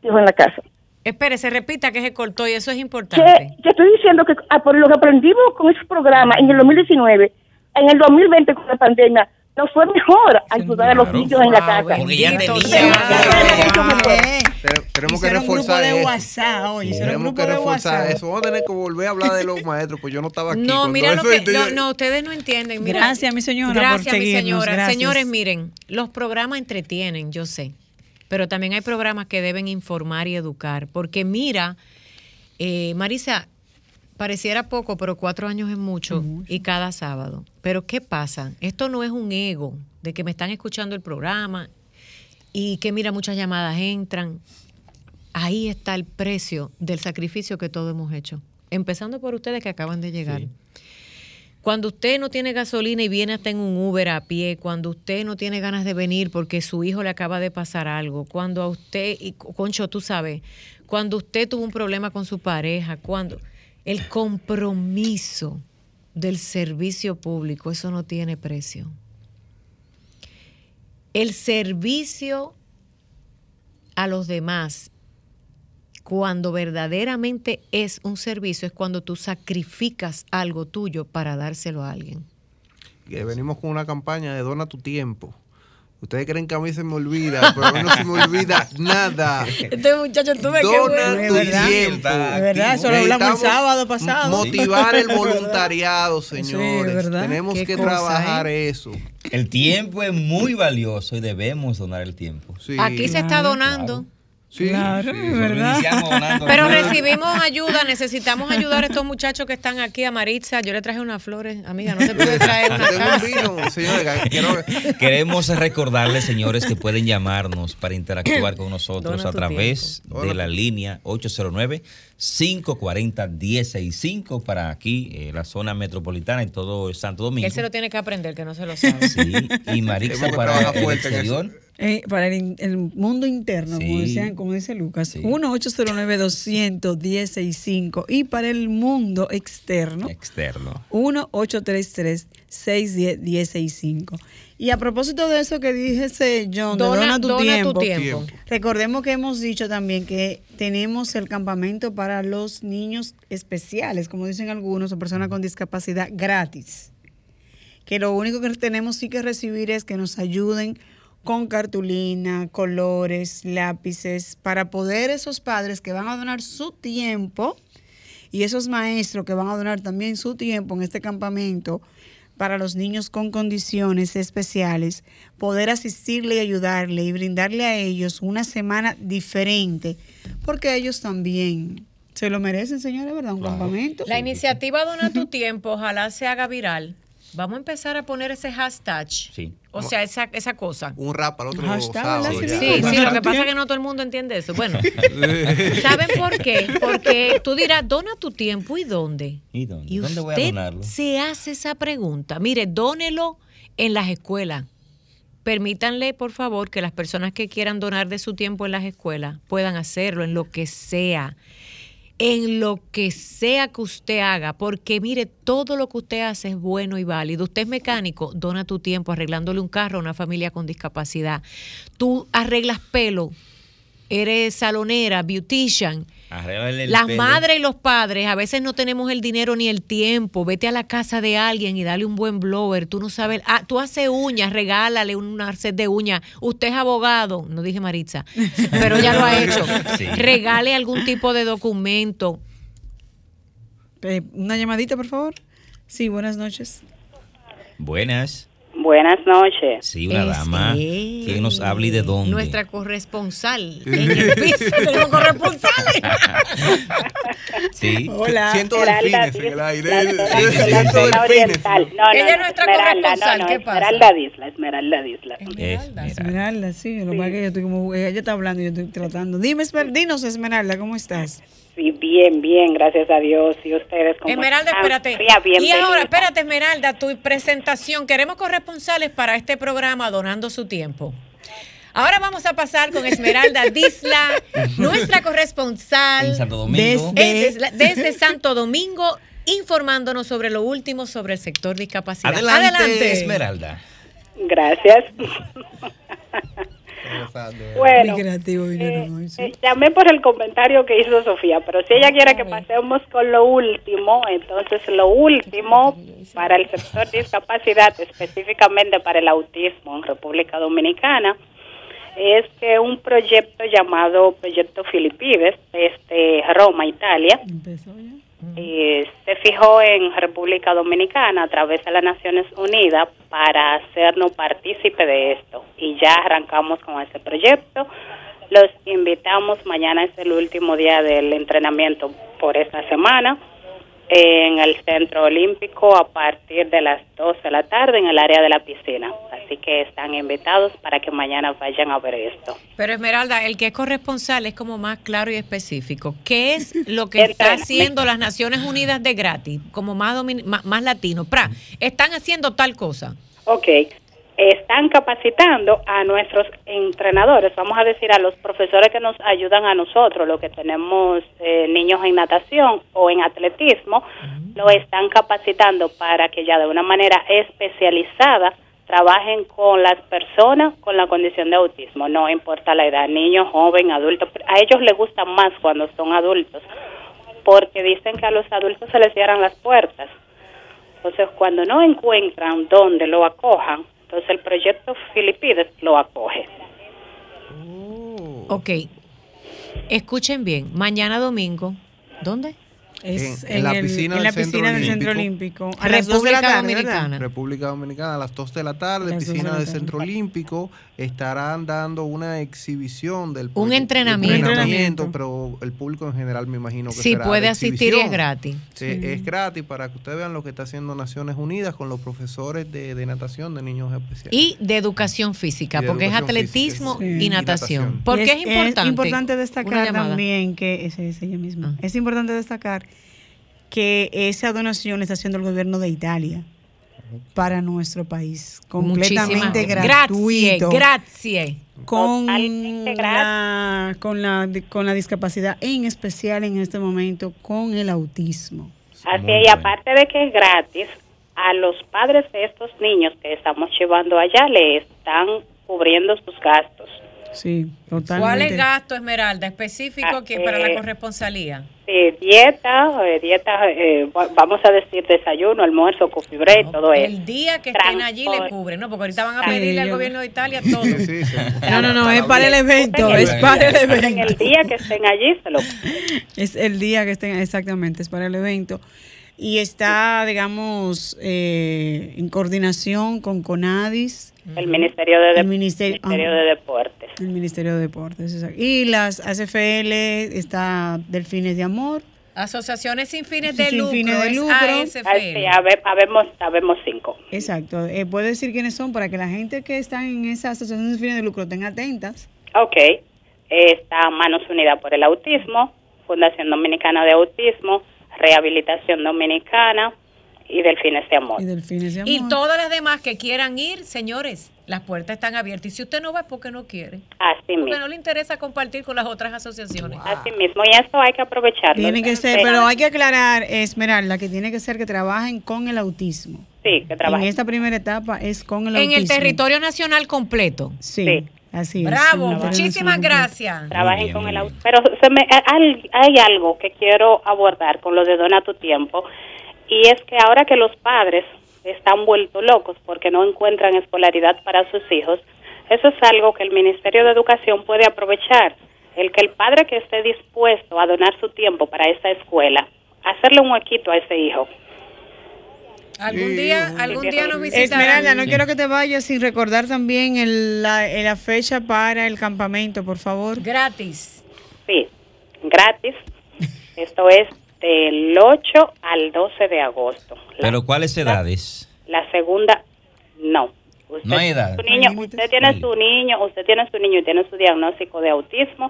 hijos en la casa. Espere, se repita que se cortó y eso es importante. que estoy diciendo que ah, por lo que aprendimos con ese programa en el 2019, en el 2020 con la pandemia, nos fue mejor ayudar a los niños en la Wow, casa. Tenía. Eh, Te- Tenemos que reforzar eso. WhatsApp, oye, Tenemos que reforzar eso. Vamos a tener que volver a hablar de los maestros, pues yo no estaba aquí. No, mira lo que. No, no, ustedes no entienden. Mira, Gracias, mi señora, por Gracias, mi señora. gracias. Señores, miren, los programas entretienen, yo sé. Pero también hay programas que deben informar y educar. Porque mira, eh, Marisa, pareciera poco, pero cuatro años es mucho, y cada sábado. Pero ¿qué pasa? Esto no es un ego de que me están escuchando el programa y que mira, muchas llamadas entran. Ahí está el precio del sacrificio que todos hemos hecho. Empezando por ustedes que acaban de llegar. Cuando usted no tiene gasolina y viene hasta en un Uber a pie, cuando usted no tiene ganas de venir porque su hijo le acaba de pasar algo, cuando a usted, y Concho, tú sabes, cuando usted tuvo un problema con su pareja, cuando el compromiso del servicio público, eso no tiene precio. El servicio a los demás, cuando verdaderamente es un servicio, es cuando tú sacrificas algo tuyo para dárselo a alguien. venimos con una campaña de dona tu tiempo. Ustedes creen que a mí se me olvida, pero a mí no se me olvida nada. Este muchacho, tú ves qué Dona tu verdad. tiempo. Verdad, eso lo hablamos el sábado pasado. Motivar el voluntariado, señores. verdad. Tenemos Qué que cosa, trabajar ¿eh? eso. El tiempo es muy valioso y debemos donar el tiempo. Sí. Aquí se está donando. Sí, Claro, sí. es verdad. Pero recibimos ayuda, necesitamos ayudar a estos muchachos que están aquí, a Maritza. Yo le traje unas flores, amiga, no te puede traer una Tengo un casa. vino, señores. Quiero, Queremos recordarles, señores, que pueden llamarnos para interactuar con nosotros Dona a través tiempo. de la línea 809-540-1065 para aquí, eh, la zona metropolitana y todo Santo Domingo. Él se lo tiene que aprender, que no se lo sabe. Sí, y que para el exterior. Eh, para el, mundo interno, como, decían, como dice Lucas, Sí. 1-809-200-1065 y para el mundo externo, Externo. 1-833-610-1065. Y a propósito de eso que dije, ese John, Dona, dona, tu, dona tiempo, tu tiempo. recordemos que hemos dicho también que tenemos el campamento para los niños especiales, como dicen algunos, o personas con discapacidad gratis. Que lo único que tenemos sí que recibir es que nos ayuden con cartulina, colores, lápices, para poder esos padres que van a donar su tiempo y esos maestros que van a donar también su tiempo en este campamento para los niños con condiciones especiales, poder asistirle y ayudarle y brindarle a ellos una semana diferente, porque ellos también se lo merecen, señores, ¿verdad? Un campamento. La iniciativa Dona tu tiempo, ojalá se haga viral. Vamos a empezar a poner ese hashtag. Sí. O sea, esa, esa cosa. Un rap al otro sábado. ya. Sí, sí, lo que pasa es que no todo el mundo entiende eso. Bueno, ¿saben por qué? Porque tú dirás, dona tu tiempo y dónde. ¿Y dónde? Y ¿Dónde voy a usted donarlo? se hace esa pregunta. Mire, dónelo en las escuelas. Permítanle, por favor, que las personas que quieran donar de su tiempo en las escuelas puedan hacerlo en lo que sea. En lo que sea que usted haga, porque mire, todo lo que usted hace es bueno y válido. Usted es mecánico, dona tu tiempo arreglándole un carro a una familia con discapacidad. Tú arreglas pelo, eres salonera, beautician, Las pelo. madres y los padres a veces no tenemos el dinero ni el tiempo. Vete a la casa de alguien y dale un buen blower. Tú no sabes. Ah, tú haces uñas, regálale una set de uñas. Usted es abogado, no dije Maritza, pero ya lo ha hecho. Sí. Regale algún tipo de documento. Eh, Una llamadita, por favor. Sí, buenas noches. Buenas. Buenas noches. Sí, una Es dama. él. Que nos hable y de dónde. Nuestra corresponsal en el piso. Tenemos corresponsales. Sí. Hola. Siento delfines en el aire. sí, sí, sí. No, no, Ella es nuestra Esmeralda, corresponsal, no, no, ¿qué pasa? Esmeralda Disla, Esmeralda Disla. Esmeralda, sí, lo que pasa es que yo estoy como, ella está hablando y yo estoy tratando. Dime, Esmer- dinos, Esmeralda, ¿cómo estás? Sí, bien, bien, gracias a Dios. ¿Y ustedes cómo Esmeralda, están? espérate. Fría, y ahora, espérate, Esmeralda, tu presentación. Queremos corresponsales para este programa donando su tiempo. Ahora vamos a pasar con Esmeralda Disla, nuestra corresponsal En Santo Domingo. Desde- desde, desde Santo Domingo, informándonos sobre lo último sobre el sector discapacidad. Adelante, Esmeralda. Gracias. Bueno, sí. eh, llamé por el comentario que hizo Sofía, pero si ella quiere que pasemos con lo último, entonces lo último para el sector discapacidad, específicamente para el autismo en República Dominicana, es que un proyecto llamado Proyecto Filipides, desde Roma, Italia, Empezó ya. Eh, se fijó en República Dominicana a través de las Naciones Unidas para hacernos partícipe de esto. Y ya arrancamos con ese proyecto. Los invitamos, mañana es el último día del entrenamiento por esta semana en el Centro Olímpico a partir de las 2 de la tarde en el área de la piscina. Así que están invitados para que mañana vayan a ver esto. Pero Esmeralda, el que es corresponsal es como más claro y específico. ¿Qué es lo que está haciendo las Naciones Unidas de gratis, como más, domin- más, más latino? Pra, están haciendo tal cosa. Ok, están capacitando a nuestros entrenadores, vamos a decir a los profesores que nos ayudan a nosotros, los que tenemos eh, niños en natación o en atletismo, lo están capacitando para que ya de una manera especializada trabajen con las personas con la condición de autismo, no importa la edad, niño, joven, adulto, a ellos les gusta más cuando son adultos, porque dicen que a los adultos se les cierran las puertas. Entonces, cuando no encuentran dónde lo acojan, entonces el proyecto Filipides lo acoge. Ok. Escuchen bien, mañana domingo, ¿dónde? Es En- en la piscina en del la Centro piscina del Centro Olímpico. Olímpico. A las 2 de la República tarde, ¿verdad? Dominicana. República Dominicana a las 2 de la tarde, Las de piscina del tarde. Centro Olímpico, estarán dando una exhibición del Un entrenamiento. entrenamiento, pero el público en general me imagino que Si será puede de asistir y es gratis. Sí, Es gratis para que ustedes vean lo que está haciendo Naciones Unidas con los profesores de, de natación de niños especiales. Y de educación física, de porque es educación atletismo física, y sí. Y natación. natación. ¿Por Y qué es, importante? Es importante destacar también que, esa es ella misma, Ah. es importante destacar que esa donación la está haciendo el gobierno de Italia para nuestro país, completamente Muchísimas gratuito. Gracias. con Totalmente la, con, la, con la discapacidad, en especial en este momento con el autismo. Así Muy y bien. aparte de que es gratis, a los padres de estos niños que estamos llevando allá le están cubriendo sus gastos. Sí, ¿Cuál es totalmente. gasto, Esmeralda, específico Ah, que para la corresponsalía? Sí, dieta, eh, dieta, eh, va- vamos a decir desayuno, almuerzo, coffee break, todo eso. El día que estén allí le cubren, ¿no? Porque ahorita van a Sí, pedirle al gobierno de Italia todo. No, no, no, es para el evento, En es para el En evento. el día que estén allí se lo Es el día que estén, exactamente, es para el evento. Y está, digamos, eh, en coordinación con CONADIS. El Ministerio de, el Ministerio, Ministerio ah, de Deportes. el Ministerio de Deportes. exacto. Y las ACFL, está Delfines de Amor. Asociaciones sin fines de sin lucro, fines de es lucro. ASFL. Ah, sí, habe- habemos, habemos cinco. Exacto. Eh, ¿Puede decir quiénes son para que la gente que está en esa asociación sin fines de lucro estén atentas? Ok. Está Manos Unidas por el Autismo, Fundación Dominicana de Autismo, Rehabilitación Dominicana y Delfines de Amor. Y Delfines de Amor. Y todas las demás que quieran ir, señores, las puertas están abiertas. Y si usted no va es porque no quiere. Así Porque mismo. no le interesa compartir con las otras asociaciones. Así mismo. Y esto hay que aprovecharlo. Tiene que ser, Sí. pero hay que aclarar, Esmeralda, que tiene que ser que trabajen con el autismo. Sí, que En trabajen. esta primera etapa es con el En autismo. el territorio nacional completo. Sí, así es. Bravo, muchísimas gracias. Trabajen con el au- Pero se me, hay, hay algo que quiero abordar con lo de Dona tu Tiempo. Y es que ahora que los padres están vueltos locos porque no encuentran escolaridad para sus hijos, eso es algo que el Ministerio de Educación puede aprovechar. El que el padre que esté dispuesto a donar su tiempo para esa escuela, hacerle un huequito a ese hijo. Algún día, algún día nos visitarán. Esmeralda, no quiero que te vayas sin recordar también el- la, la fecha para el campamento, por favor. Gratis. Sí, gratis. Esto es del 8 al 12 de agosto. Pero ¿cuáles edades? La segunda, no. Usted, No hay edad. su niño, usted tiene su niño, usted tiene su niño y tiene su diagnóstico de autismo.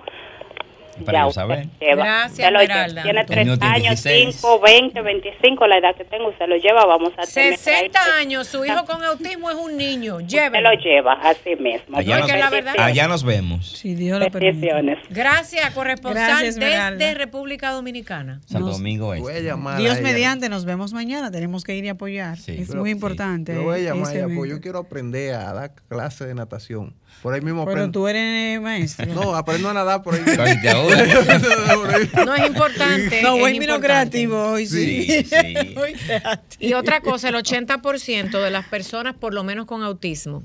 Para ya yo usted saber. lleva. Gracias, lo. Esmeralda. Tiene El tres mío tiene años, 16. 5, 20, 25, la edad que tenga, usted lo lleva, vamos a tener. 60 años, su hijo con autismo es un niño. Llévelo. lo lleva, así mismo. Allá, nos, la verdad- allá nos vemos. Si Dios lo permite. Bendiciones. Gracias, corresponsal Gracias, desde República Dominicana. Santo Domingo Voy a Este. llamar Dios mediante, nos vemos mañana. Tenemos que ir y apoyar. es Pero- muy importante. Yo voy a llamar ella porque evento. yo quiero aprender a dar clase de natación. Por ahí mismo Pero aprendo. tú eres maestro. No, aprendo a nadar por ahí. No es importante. No, hoy vino creativo hoy, sí. Sí. Y otra cosa, el 80% de las personas, por lo menos con autismo,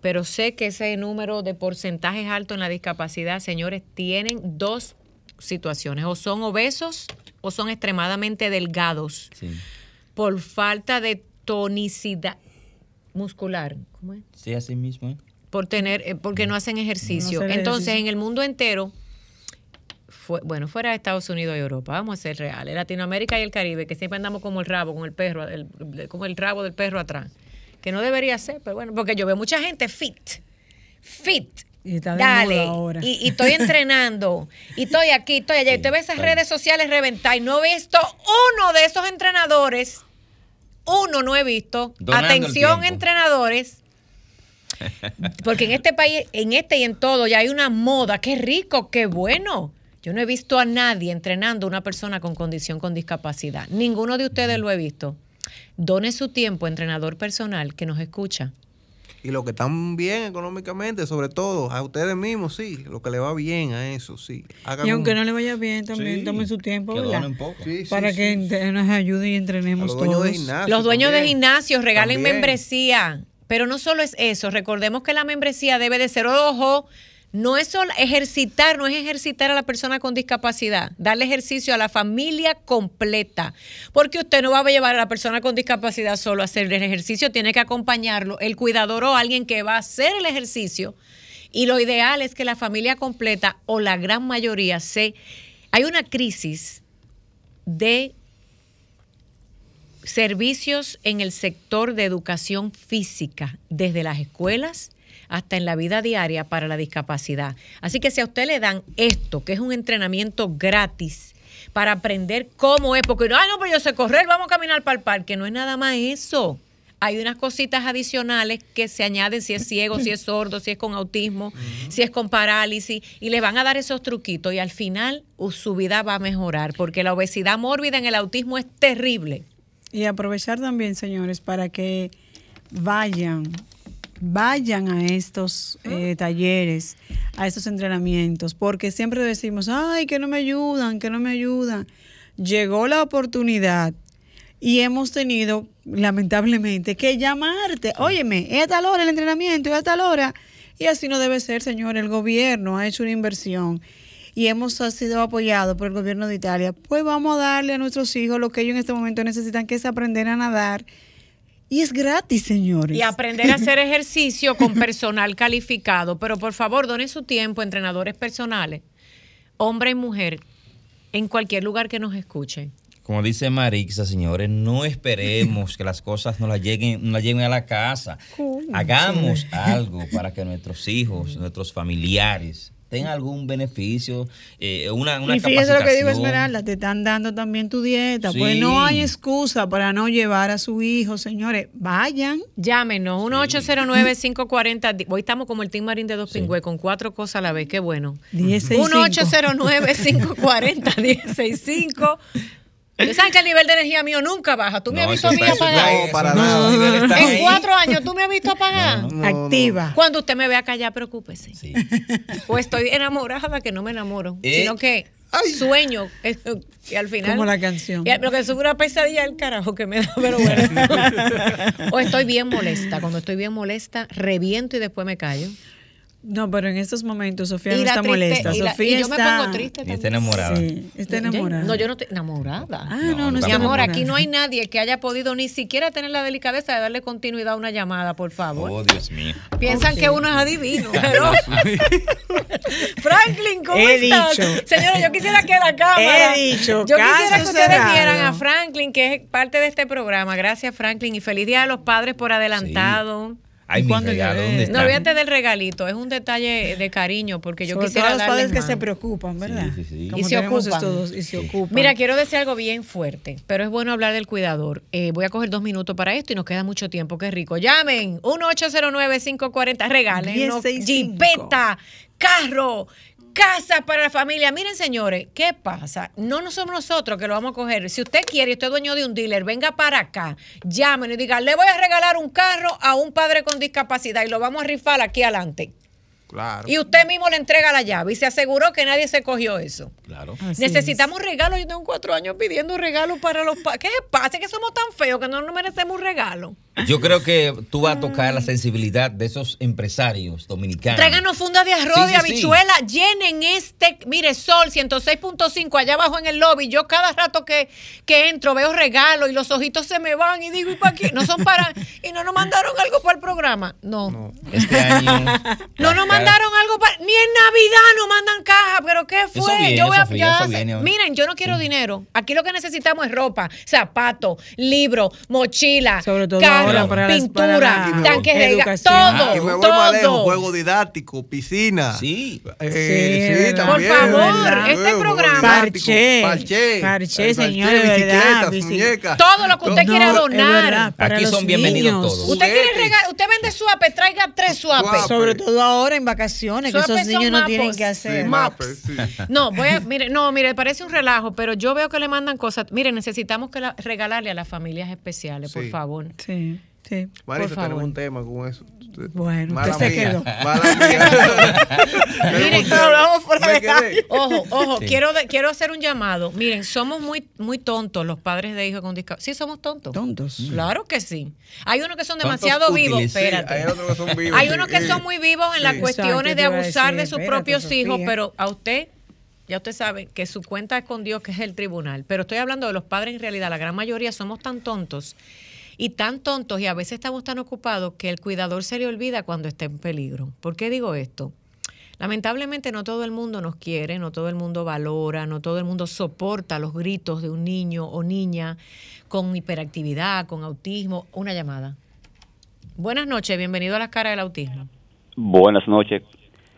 pero sé que ese número de porcentajes alto en la discapacidad, señores, tienen dos situaciones, o son obesos o son extremadamente delgados Sí. por falta de tonicidad muscular. ¿Cómo es? Sí, así mismo. ¿eh? Por tener eh, porque no hacen ejercicio. Entonces, ejercicio. en el mundo entero fue, bueno, fuera de Estados Unidos y Europa, vamos a ser reales, Latinoamérica y el Caribe, que siempre andamos como el rabo con el perro, el- como el rabo del perro atrás, que no debería ser, pero bueno, porque yo veo mucha gente fit. Fit. Y está de Dale, ahora. y, y estoy entrenando, y estoy aquí, estoy allá, y usted ve esas redes sociales reventar, y no he visto uno de esos entrenadores, uno no he visto, Donando atención entrenadores, porque en este país, en este y en todo, ya hay una moda. Qué rico, qué bueno. Yo no he visto a nadie entrenando a una persona con condición con discapacidad. Ninguno de ustedes lo he visto. Done su tiempo, entrenador personal, que nos escucha. Y lo que están bien económicamente, sobre todo, a ustedes mismos, sí. Lo que le va bien a eso, sí. Hagan Y aunque un- no le vaya bien, también Sí, tomen su tiempo, que ¿verdad? donen poco. Sí, sí, Para sí. que nos ayude y A entrenemos los dueños todos. de gimnasio. Los dueños de gimnasios regalen También. membresía. Pero no solo es eso, recordemos que la membresía debe de ser, ojo, no es solo ejercitar, no es ejercitar a la persona con discapacidad, darle ejercicio a la familia completa, porque usted no va a llevar a la persona con discapacidad solo a hacer el ejercicio, tiene que acompañarlo, el cuidador o alguien que va a hacer el ejercicio. Y lo ideal es que la familia completa o la gran mayoría se... Hay una crisis de servicios en el sector de educación física, desde las escuelas hasta en la vida diaria para la discapacidad. Así que si a usted le dan esto, que es un entrenamiento gratis, para aprender cómo es, porque no, ah, no, pero yo sé correr, vamos a caminar para el parque, no es nada más eso. Hay unas cositas adicionales que se añaden si es ciego, si es sordo, si es con autismo, si es con parálisis, y le van a dar esos truquitos y al final su vida va a mejorar, porque la obesidad mórbida en el autismo es terrible. Y aprovechar también, señores, para que vayan, vayan a estos eh, talleres, a estos entrenamientos, porque siempre decimos, ay, que no me ayudan, que no me ayudan. Llegó la oportunidad y hemos tenido, lamentablemente, que llamarte. Óyeme, es a tal hora el entrenamiento, es a tal hora. Y así no debe ser, señor. El gobierno ha hecho una inversión y hemos sido apoyados por el gobierno de Italia. Pues vamos a darle a nuestros hijos lo que ellos en este momento necesitan, que es aprender a nadar. Y es gratis, señores. Y aprender a hacer ejercicio con personal calificado. Pero por favor, donen su tiempo, entrenadores personales, hombre y mujer, en cualquier lugar que nos escuchen. Como dice Marixa, señores, no esperemos que las cosas no las lleguen, no las lleguen a la casa. Hagamos algo para que nuestros hijos, nuestros familiares tengan algún beneficio, eh, una, una y fíjese lo que digo, capacitación. Esmeralda, te están dando también tu dieta. Pues Sí. no hay excusa para no llevar a su hijo, señores. Vayan. Llámenos, 1-809-540. Hoy estamos como el Team Marín de Dos Pingües, con cuatro cosas a la vez. Qué bueno. 1065. 1-809-540-1065. Ustedes saben que el nivel de energía mío nunca baja. ¿Tú me has visto a mí apagar? no, para nada. En cuatro años, ¿tú me has visto apagar? Activa. Cuando usted me vea callar, preocúpese. O estoy enamorada, que no me enamoro, Eh. sino que sueño. Y al final. Como la canción. y lo que es una pesadilla el carajo que me da, pero bueno. o estoy bien molesta. Cuando estoy bien molesta, reviento y después me callo. No, pero en estos momentos Sofía Y no está triste- molesta. y la- Sofía y yo me pongo triste Y está enamorada. Sí, está enamorada. No, yo no estoy enamorada. Ah, no, no, Mi está amor, enamorada. aquí no hay nadie que haya podido ni siquiera tener la delicadeza de darle continuidad a una llamada, por favor. Oh, Dios mío. Piensan que uno es adivino, pero Franklin, ¿cómo He estás? dicho. Señora, yo quisiera que la cámara. He dicho, Yo quisiera que ustedes cerrado. vieran a Franklin, que es parte de este programa. Gracias, Franklin, y feliz día a los padres por adelantado. Ay, mi cuándo regalo? ¿dónde No está? olvídate del regalito, es un detalle de cariño porque yo Sobre quisiera todo los padres que se preocupan, ¿verdad? Sí, sí, sí. Como Y se ocupan. estos dos, y se ocupan. Mira, quiero decir algo bien fuerte, pero es bueno hablar del cuidador. Eh, voy a coger dos minutos para esto y nos queda mucho tiempo. Qué rico. Llamen 1-809-540. Regalen 1065. jipeta, carro, casa para la familia. Miren, señores, ¿qué pasa? No, no somos nosotros que lo vamos a coger. Si usted quiere y usted es dueño de un dealer, venga para acá, llámenos y diga, le voy a regalar un carro a un padre con discapacidad y lo vamos a rifar aquí adelante. Claro. Y usted mismo le entrega la llave y se aseguró que nadie se cogió eso. Claro. Necesitamos regalos. Yo tengo cuatro años pidiendo regalos para los padres. ¿Qué pasa? Es que somos tan feos que no nos merecemos un regalo. Yo creo que tú vas a tocar la sensibilidad de esos empresarios dominicanos. Tráiganos fundas de arroz, Sí, de sí, sí. habichuela, llenen este, mire, Sol 106.5 allá abajo en el lobby. Yo cada rato que, que entro veo regalos y los ojitos se me van y digo, ¿y para qué? No son para... Y no nos mandaron algo para el programa. No. Este año. No nos mandaron algo para... Ni en Navidad nos mandan caja, pero ¿qué Eso fue? viene, yo voy a... Sofía, ya eso sé. viene. Miren, yo no quiero dinero. Aquí lo que necesitamos es ropa, zapatos, libros, mochila, Sobre todo carro, ahora para las- pintura, para la tanques de gas, todo, y me voy más lejos, todo. juego didáctico, piscina. Sí. Eh, Sí, sí, también. Por favor, ¿verdad? este programa-. Parché. Parché, Eh, señores, bicicletas, muñecas. Todo lo que usted No, quiera donar. Aquí son bienvenidos todos. Usted quiere regalar, usted vende suape, traiga tres suapes. Suape. Sobre todo ahora en vacaciones, que esos niños son no tienen que hacer. Sí, mapes, sí. No, voy a, mire, no, mire, parece un relajo, pero yo veo que le mandan cosas. Mire, necesitamos que la- regalarle a las familias especiales, por favor. Sí, sí. Marisa, Por favor. tenemos un tema con eso. Bueno, Mala usted se mía, quedó. Miren. Ojo, ojo, Sí. quiero, de- quiero hacer un llamado. Miren, somos muy, muy tontos los padres de hijos con discapacidad. Sí, somos tontos. Tontos. Claro que sí. Hay unos que son Tontos demasiado vivos. útiles. Sí, Espérate. Hay otros que son vivos. Hay unos que son muy vivos en las cuestiones de abusar de sus espérate, propios hijos, Sofía. pero a usted, ya usted sabe que su cuenta es con Dios, que es el tribunal. Pero estoy hablando de los padres en realidad, la gran mayoría somos tan tontos y tan tontos y a veces estamos tan ocupados que el cuidador se le olvida cuando está en peligro. ¿Por qué digo esto? Lamentablemente no todo el mundo nos quiere, no todo el mundo valora, no todo el mundo soporta los gritos de un niño o niña con hiperactividad, con autismo. Una llamada. Buenas noches, bienvenido a las caras del autismo. Buenas noches.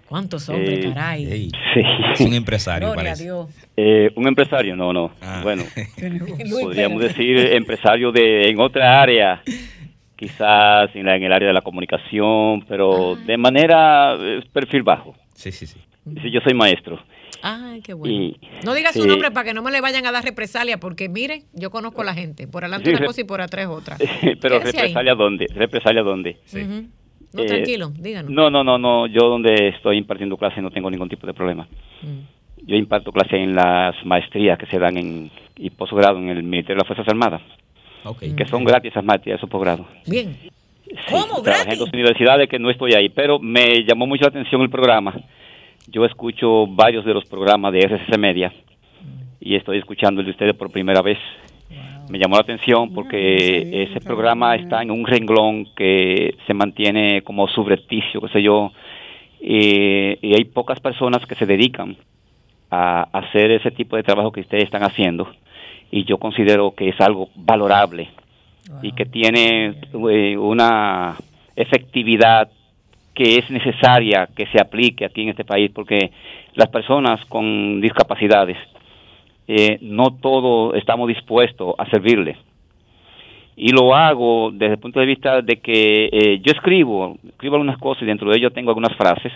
¿Cuántos hombres, Eh, caray? Ey, Sí. es un empresario, Gloria a parece. Dios. Eh, un empresario, no, no. Ah. Bueno, podríamos decir empresario de en otra área, quizás en, la- en el área de la comunicación, pero Ah. de manera eh, perfil bajo. Sí, sí, sí. Sí, yo soy maestro. Ay, qué bueno. Y, No diga su sí. nombre para que no me le vayan a dar represalia, porque mire, yo conozco a la gente. Por adelante Sí, una cosa y por atrás otra. pero ahí. represalia dónde? Represalia dónde? Ujú. No, Eh, tranquilo, díganos. No, no, no, no. Yo donde estoy impartiendo clase no tengo ningún tipo de problema. Mm. Yo imparto clase en las maestrías que se dan en y posgrado en el Ministerio de las Fuerzas Armadas, que son gratis esas maestrías, esos posgrados. Bien. ¿Cómo? Trabajé en dos universidades que no estoy ahí, pero me llamó mucho la atención el programa. Yo escucho varios de los programas de RCC Media y estoy escuchando el de ustedes por primera vez. Me llamó la atención porque ese programa está en un renglón que se mantiene como subrepticio, qué sé yo, eh, y hay pocas personas que se dedican a hacer ese tipo de trabajo que ustedes están haciendo y yo considero que es algo valorable y que tiene eh, una efectividad que es necesaria que se aplique aquí en este país porque las personas con discapacidades eh, no todos estamos dispuestos a servirle y lo hago desde el punto de vista de que eh, yo escribo escribo algunas cosas y dentro de ello tengo algunas frases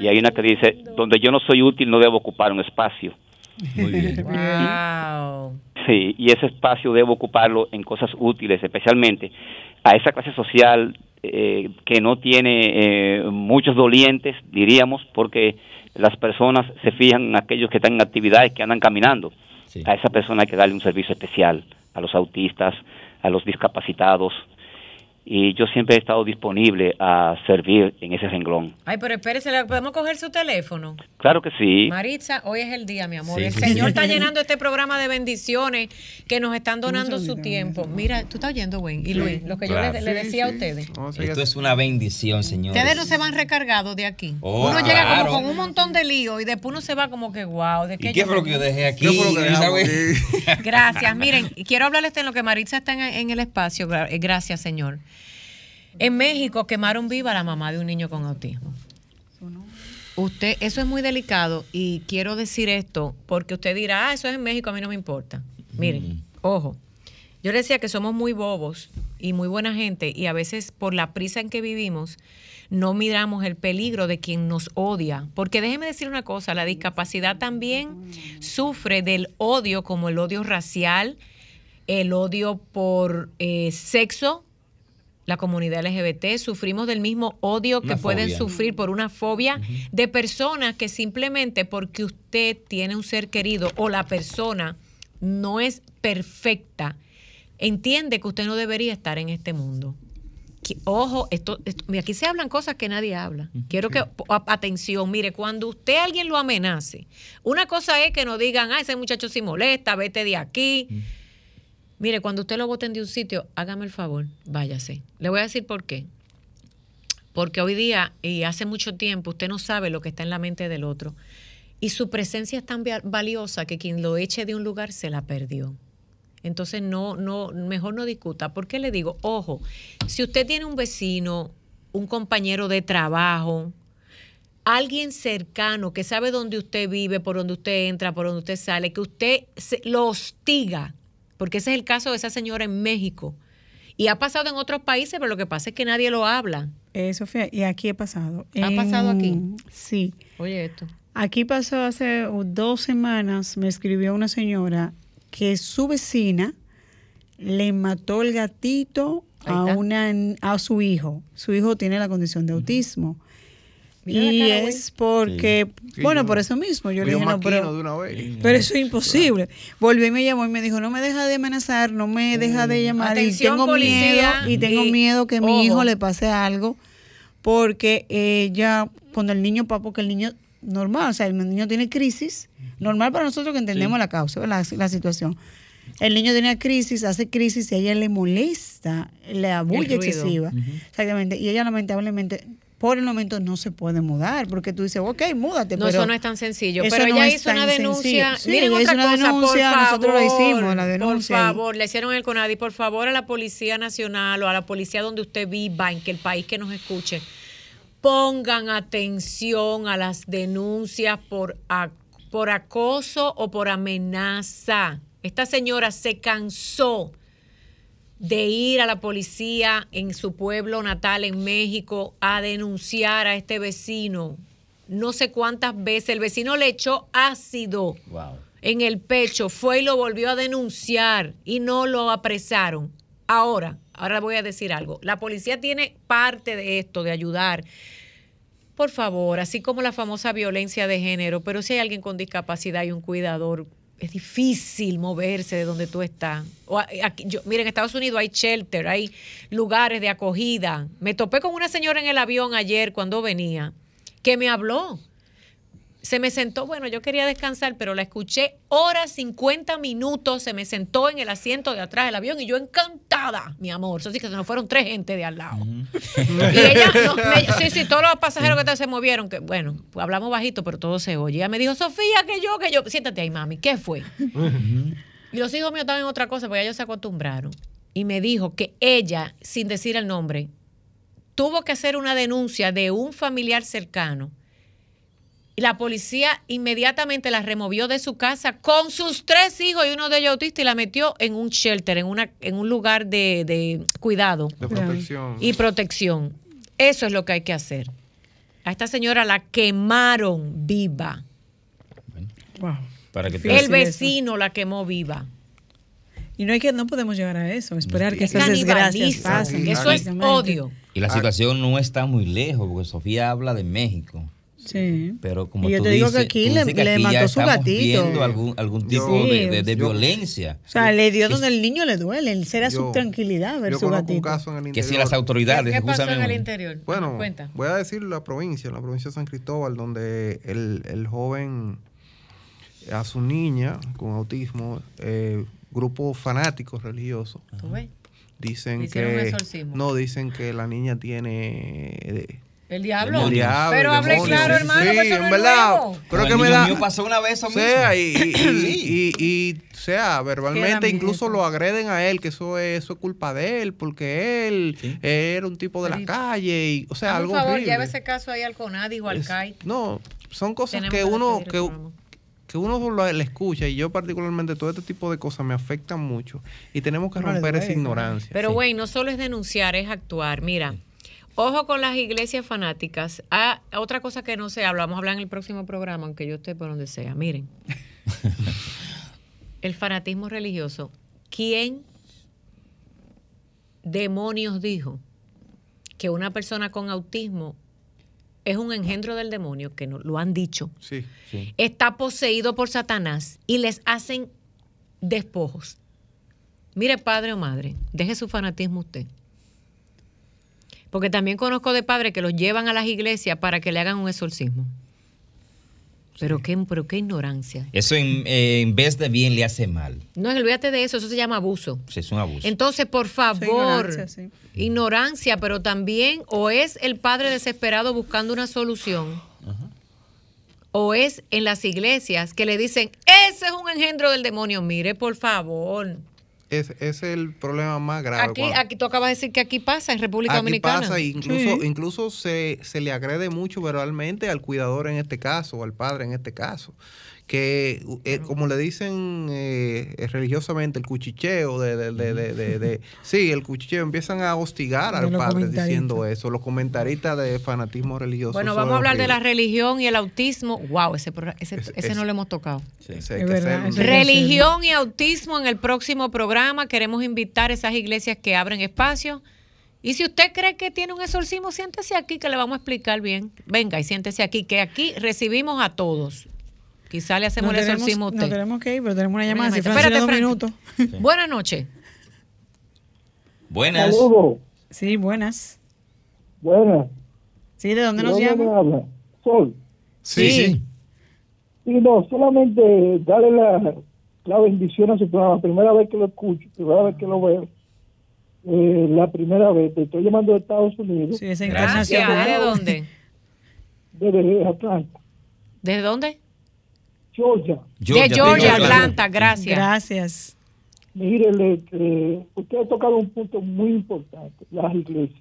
y hay una que dice donde yo no soy útil no debo ocupar un espacio Muy bien. Wow. Sí, y ese espacio debo ocuparlo en cosas útiles, especialmente a esa clase social eh, que no tiene eh, muchos dolientes, diríamos, porque las personas se fijan en aquellos que están en actividades, que andan caminando. A esa persona hay que darle un servicio especial, a los autistas, a los discapacitados, y yo siempre he estado disponible a servir en ese renglón. Ay, pero espérese, ¿le podemos coger su teléfono? Claro que sí. Maritza, hoy es el día, mi amor. Sí, el sí, Señor sí. está llenando este programa de bendiciones que nos están donando su tiempo. Mira, tú estás oyendo, Gwen y Luis, lo que yo le, le decía a ustedes. Esto es una bendición, señor. Ustedes no se van recargados de aquí. Oh, uno llega claro. como con un montón de lío y después uno se va como que, wow, ¿de qué, ¿Y qué fue lo que yo dejé aquí? ¿Qué fue lo que dejamos ¿Sabe? Gracias. Miren, quiero hablarles en lo que Maritza está en, en el espacio. Eh, Gracias, señor. En México quemaron viva a la mamá de un niño con autismo. Usted, eso es muy delicado y quiero decir esto porque usted dirá, ah, eso es en México, a mí no me importa. Miren, ojo, yo le decía que somos muy bobos y muy buena gente y a veces por la prisa en que vivimos no miramos el peligro de quien nos odia. Porque déjeme decir una cosa, la discapacidad también sufre del odio como el odio racial, el odio por eh, sexo, la comunidad LGBT, sufrimos del mismo odio que pueden sufrir por una fobia de personas que simplemente porque usted tiene un ser querido o la persona no es perfecta, entiende que usted no debería estar en este mundo. Que- Ojo, esto, esto- aquí se hablan cosas que nadie habla. Quiero que, atención, mire, cuando usted alguien lo amenace, una cosa es que no digan, ah, ese muchacho sí molesta, vete de aquí. Mire, cuando usted lo voten de un sitio, hágame el favor, váyase. Le voy a decir por qué. Porque hoy día y hace mucho tiempo usted no sabe lo que está en la mente del otro. Y su presencia es tan va- valiosa que quien lo eche de un lugar se la perdió. Entonces no, no, mejor no discuta. ¿Por qué le digo? Ojo, si usted tiene un vecino, un compañero de trabajo, alguien cercano que sabe dónde usted vive, por dónde usted entra, por dónde usted sale, que usted se- lo hostiga, porque ese es el caso de esa señora en México. Y ha pasado en otros países, pero lo que pasa es que nadie lo habla. Eh, Sofía, y aquí ha pasado. ¿Ha pasado aquí? Sí. Oye esto. Aquí pasó hace dos semanas, me escribió una señora que su vecina le mató el gatito a, una, a su hijo. Su hijo tiene la condición de autismo. Y cara, es porque, Sí, bueno, yo- por eso mismo, yo le dije, no, pero, de una vez. pero eso es imposible. Volvió y me llamó y me dijo, no me deja de amenazar, no me deja de llamar. Atención, y tengo policía, miedo, y tengo y- miedo que ojo. mi hijo le pase algo, porque ella, cuando el niño, papá, porque el niño normal, o sea, el niño tiene crisis, normal para nosotros que entendemos la causa, ¿verdad? la, la situación. El niño tenía crisis, hace crisis y a ella le molesta la bulla excesiva. Exactamente. Y ella lamentablemente por el momento no se puede mudar porque tú dices, ok, múdate. No, pero eso no es tan sencillo. Pero no ella hizo una denuncia. Sí, Miren otra cosa, denuncia, por favor, nosotros lo hicimos, la denuncia. Por favor, le hicieron el CONADI, por favor, a la Policía Nacional o a la policía donde usted viva, en que el país que nos escuche, pongan atención a las denuncias por, ac- por acoso o por amenaza. Esta señora se cansó de ir a la policía en su pueblo natal en México a denunciar a este vecino. No sé cuántas veces el vecino le echó ácido en el pecho, fue y lo volvió a denunciar y no lo apresaron. Ahora, Ahora voy a decir algo. La policía tiene parte de esto, de ayudar. Por favor, así como la famosa violencia de género, pero si hay alguien con discapacidad y un cuidador, es difícil moverse de donde tú estás. O aquí- yo, mira, en Estados Unidos hay shelter, hay lugares de acogida. Me topé con una señora en el avión ayer cuando venía que me habló. Se me sentó, bueno, yo quería descansar, pero la escuché horas, 50 minutos, se me sentó en el asiento de atrás del avión y yo encantada, mi amor. Eso sí que se nos fueron tres gente de al lado. Y ella, no, me- sí, sí, todos los pasajeros que se movieron, que bueno, pues hablamos bajito, pero todo se oye. Ella me dijo, Sofía, que yo, que yo, siéntate ahí, mami, ¿qué fue? Y los hijos míos estaban en otra cosa, porque ellos se acostumbraron. Y me dijo que ella, sin decir el nombre, tuvo que hacer una denuncia de un familiar cercano. Y la policía inmediatamente la removió de su casa con sus tres hijos y uno de ellos autista y la metió en un shelter, en, una, en un lugar de, de cuidado De protección. y protección. Eso es lo que hay que hacer. A esta señora la quemaron viva. Para que El vecino la quemó viva. Y no hay que, no podemos llegar a eso, esperar que Es esas desgracias pasen. Eso es odio. Y la situación no está muy lejos, porque Sofía habla de México. Sí. Pero como Y yo tú te digo dices, que aquí le- que le aquí ya mató su gatito. algún, algún tipo Sí. de, de- de Yo- violencia. O sea, le dio donde el niño le duele. Él será Yo- su tranquilidad ver yo su conozco un gatito. caso en el Que interior. si las autoridades, ¿Qué pasó en el interior? Bueno, Cuenta. voy a decir la provincia, la provincia de San Cristóbal, donde el, el joven a su niña con autismo, eh, grupos fanáticos religiosos, ¿Tú ves? dicen que no dicen que la niña tiene eh, El diablo. El diablo, Pero el hable claro, Sí, hermano, sí, no en es verdad. nuevo. Creo que me da. mío pasó una vez eso sea, mismo. y, y, y, y- y, sea, verbalmente incluso lo agreden a él, que eso es, eso es culpa de él, porque él era un tipo de la calle, y, o sea, Por algo favor, horrible. lleve ese caso ahí al CONADI o al Es- CAI. No, son cosas Tenemos que uno que, que uno lo- le escucha y yo particularmente todo este tipo de cosas me afectan mucho y tenemos que No romper esa duele, ignorancia. Pero, güey, no solo es denunciar, es actuar. Mira, ojo con las iglesias fanáticas. Ah, otra cosa que no se habla, vamos a hablar en el próximo programa, aunque yo esté por donde sea. Miren, el fanatismo religioso. ¿Quién demonios dijo que una persona con autismo es un engendro del demonio? Que no, lo han dicho. Sí, Está poseído por Satanás y les hacen despojos. Mire, padre o madre, deje su fanatismo usted. Porque también conozco de padres que los llevan a las iglesias para que le hagan un exorcismo. Pero, qué, pero qué ignorancia. Eso en, eh, en vez de bien le hace mal. No, olvídate de eso, eso se llama abuso. Sí, Es un abuso. Entonces, por favor, ignorancia, sí. ignorancia, pero también o es el padre desesperado buscando una solución, o es en las iglesias que le dicen, ese es un engendro del demonio. Mire, por favor. Es, es el problema más grave. Aquí, cuando- aquí tú acabas de decir que aquí pasa en República Aquí Dominicana. pasa, incluso, Sí. incluso se, se le agrede mucho verbalmente al cuidador en este caso, o al padre en este caso. Que, eh, como le dicen eh, religiosamente, el cuchicheo de, de, de, de- de- de- Sí, el cuchicheo. Empiezan a hostigar al los padre diciendo eso. Los comentaristas de fanatismo religioso. Bueno, vamos es a hablar de la religión y el autismo. Wow, ese, programa- ese, Es- ese es- no lo hemos tocado. Ese hay que hacerlo. Religión y autismo en el próximo programa. Queremos invitar a esas iglesias que abren espacio. Y si usted cree que tiene un exorcismo, siéntese aquí que le vamos a explicar bien. Venga y siéntese aquí, que aquí recibimos a todos. Quizá le hacemos el exorcismo a no tenemos que ir, pero tenemos una Una llamada. Si Espérate, minutos. Buenas noches. Buenas. Sí, buenas. Buenas. Sí, ¿de dónde nos ¿De llama? Sol. Sí, sí. Y no, solamente darle la, la bendición a su programa. Primera vez que lo escucho, primera vez que lo veo. Eh, la primera vez. Te estoy llamando de Estados Unidos. Sí, es Gracias. ¿De dónde? Desde Atlanta, ¿Desde dónde? Georgia. de Georgia, Atlanta. Gracias. Gracias. Mire, le- eh, usted ha tocado un punto muy importante, las iglesias.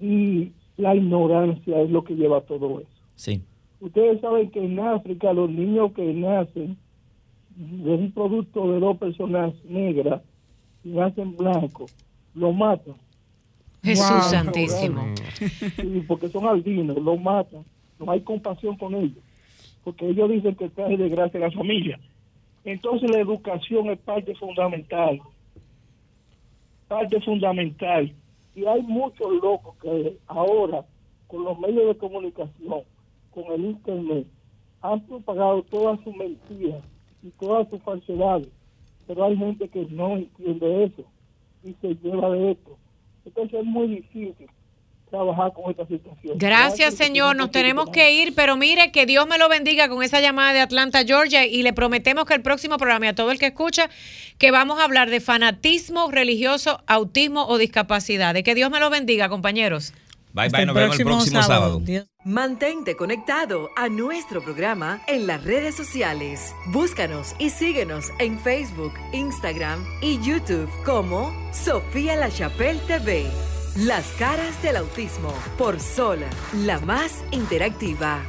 Y la ignorancia es lo que lleva a todo eso. Sí. Ustedes saben que en África los niños que nacen de un producto de dos personas negras y nacen blancos, los matan. Jesús Wow. santísimo. Sí, porque son albinos, los matan. No hay compasión con ellos. Porque ellos dicen que trae desgracia a la familia. Entonces la educación es parte fundamental. parte fundamental. Y hay muchos locos que ahora, con los medios de comunicación, con el Internet, han propagado todas sus mentiras y todas sus falsedades. Pero hay gente que no entiende eso y se lleva de esto. Entonces es muy difícil trabajar con esta situación. Gracias, señor. Nos tenemos que ir, pero mire, que Dios me lo bendiga con esa llamada de Atlanta, Georgia, y le prometemos que el próximo programa, y a todo el que escucha, que vamos a hablar de fanatismo religioso, autismo o discapacidad. De que Dios me lo bendiga, compañeros. Bye, bye. Nos vemos el próximo sábado. Mantente conectado a nuestro programa en las redes sociales. Búscanos y síguenos en Facebook, Instagram y YouTube como Sofía La Chapelle TV. Las caras del autismo por Sol, la más interactiva.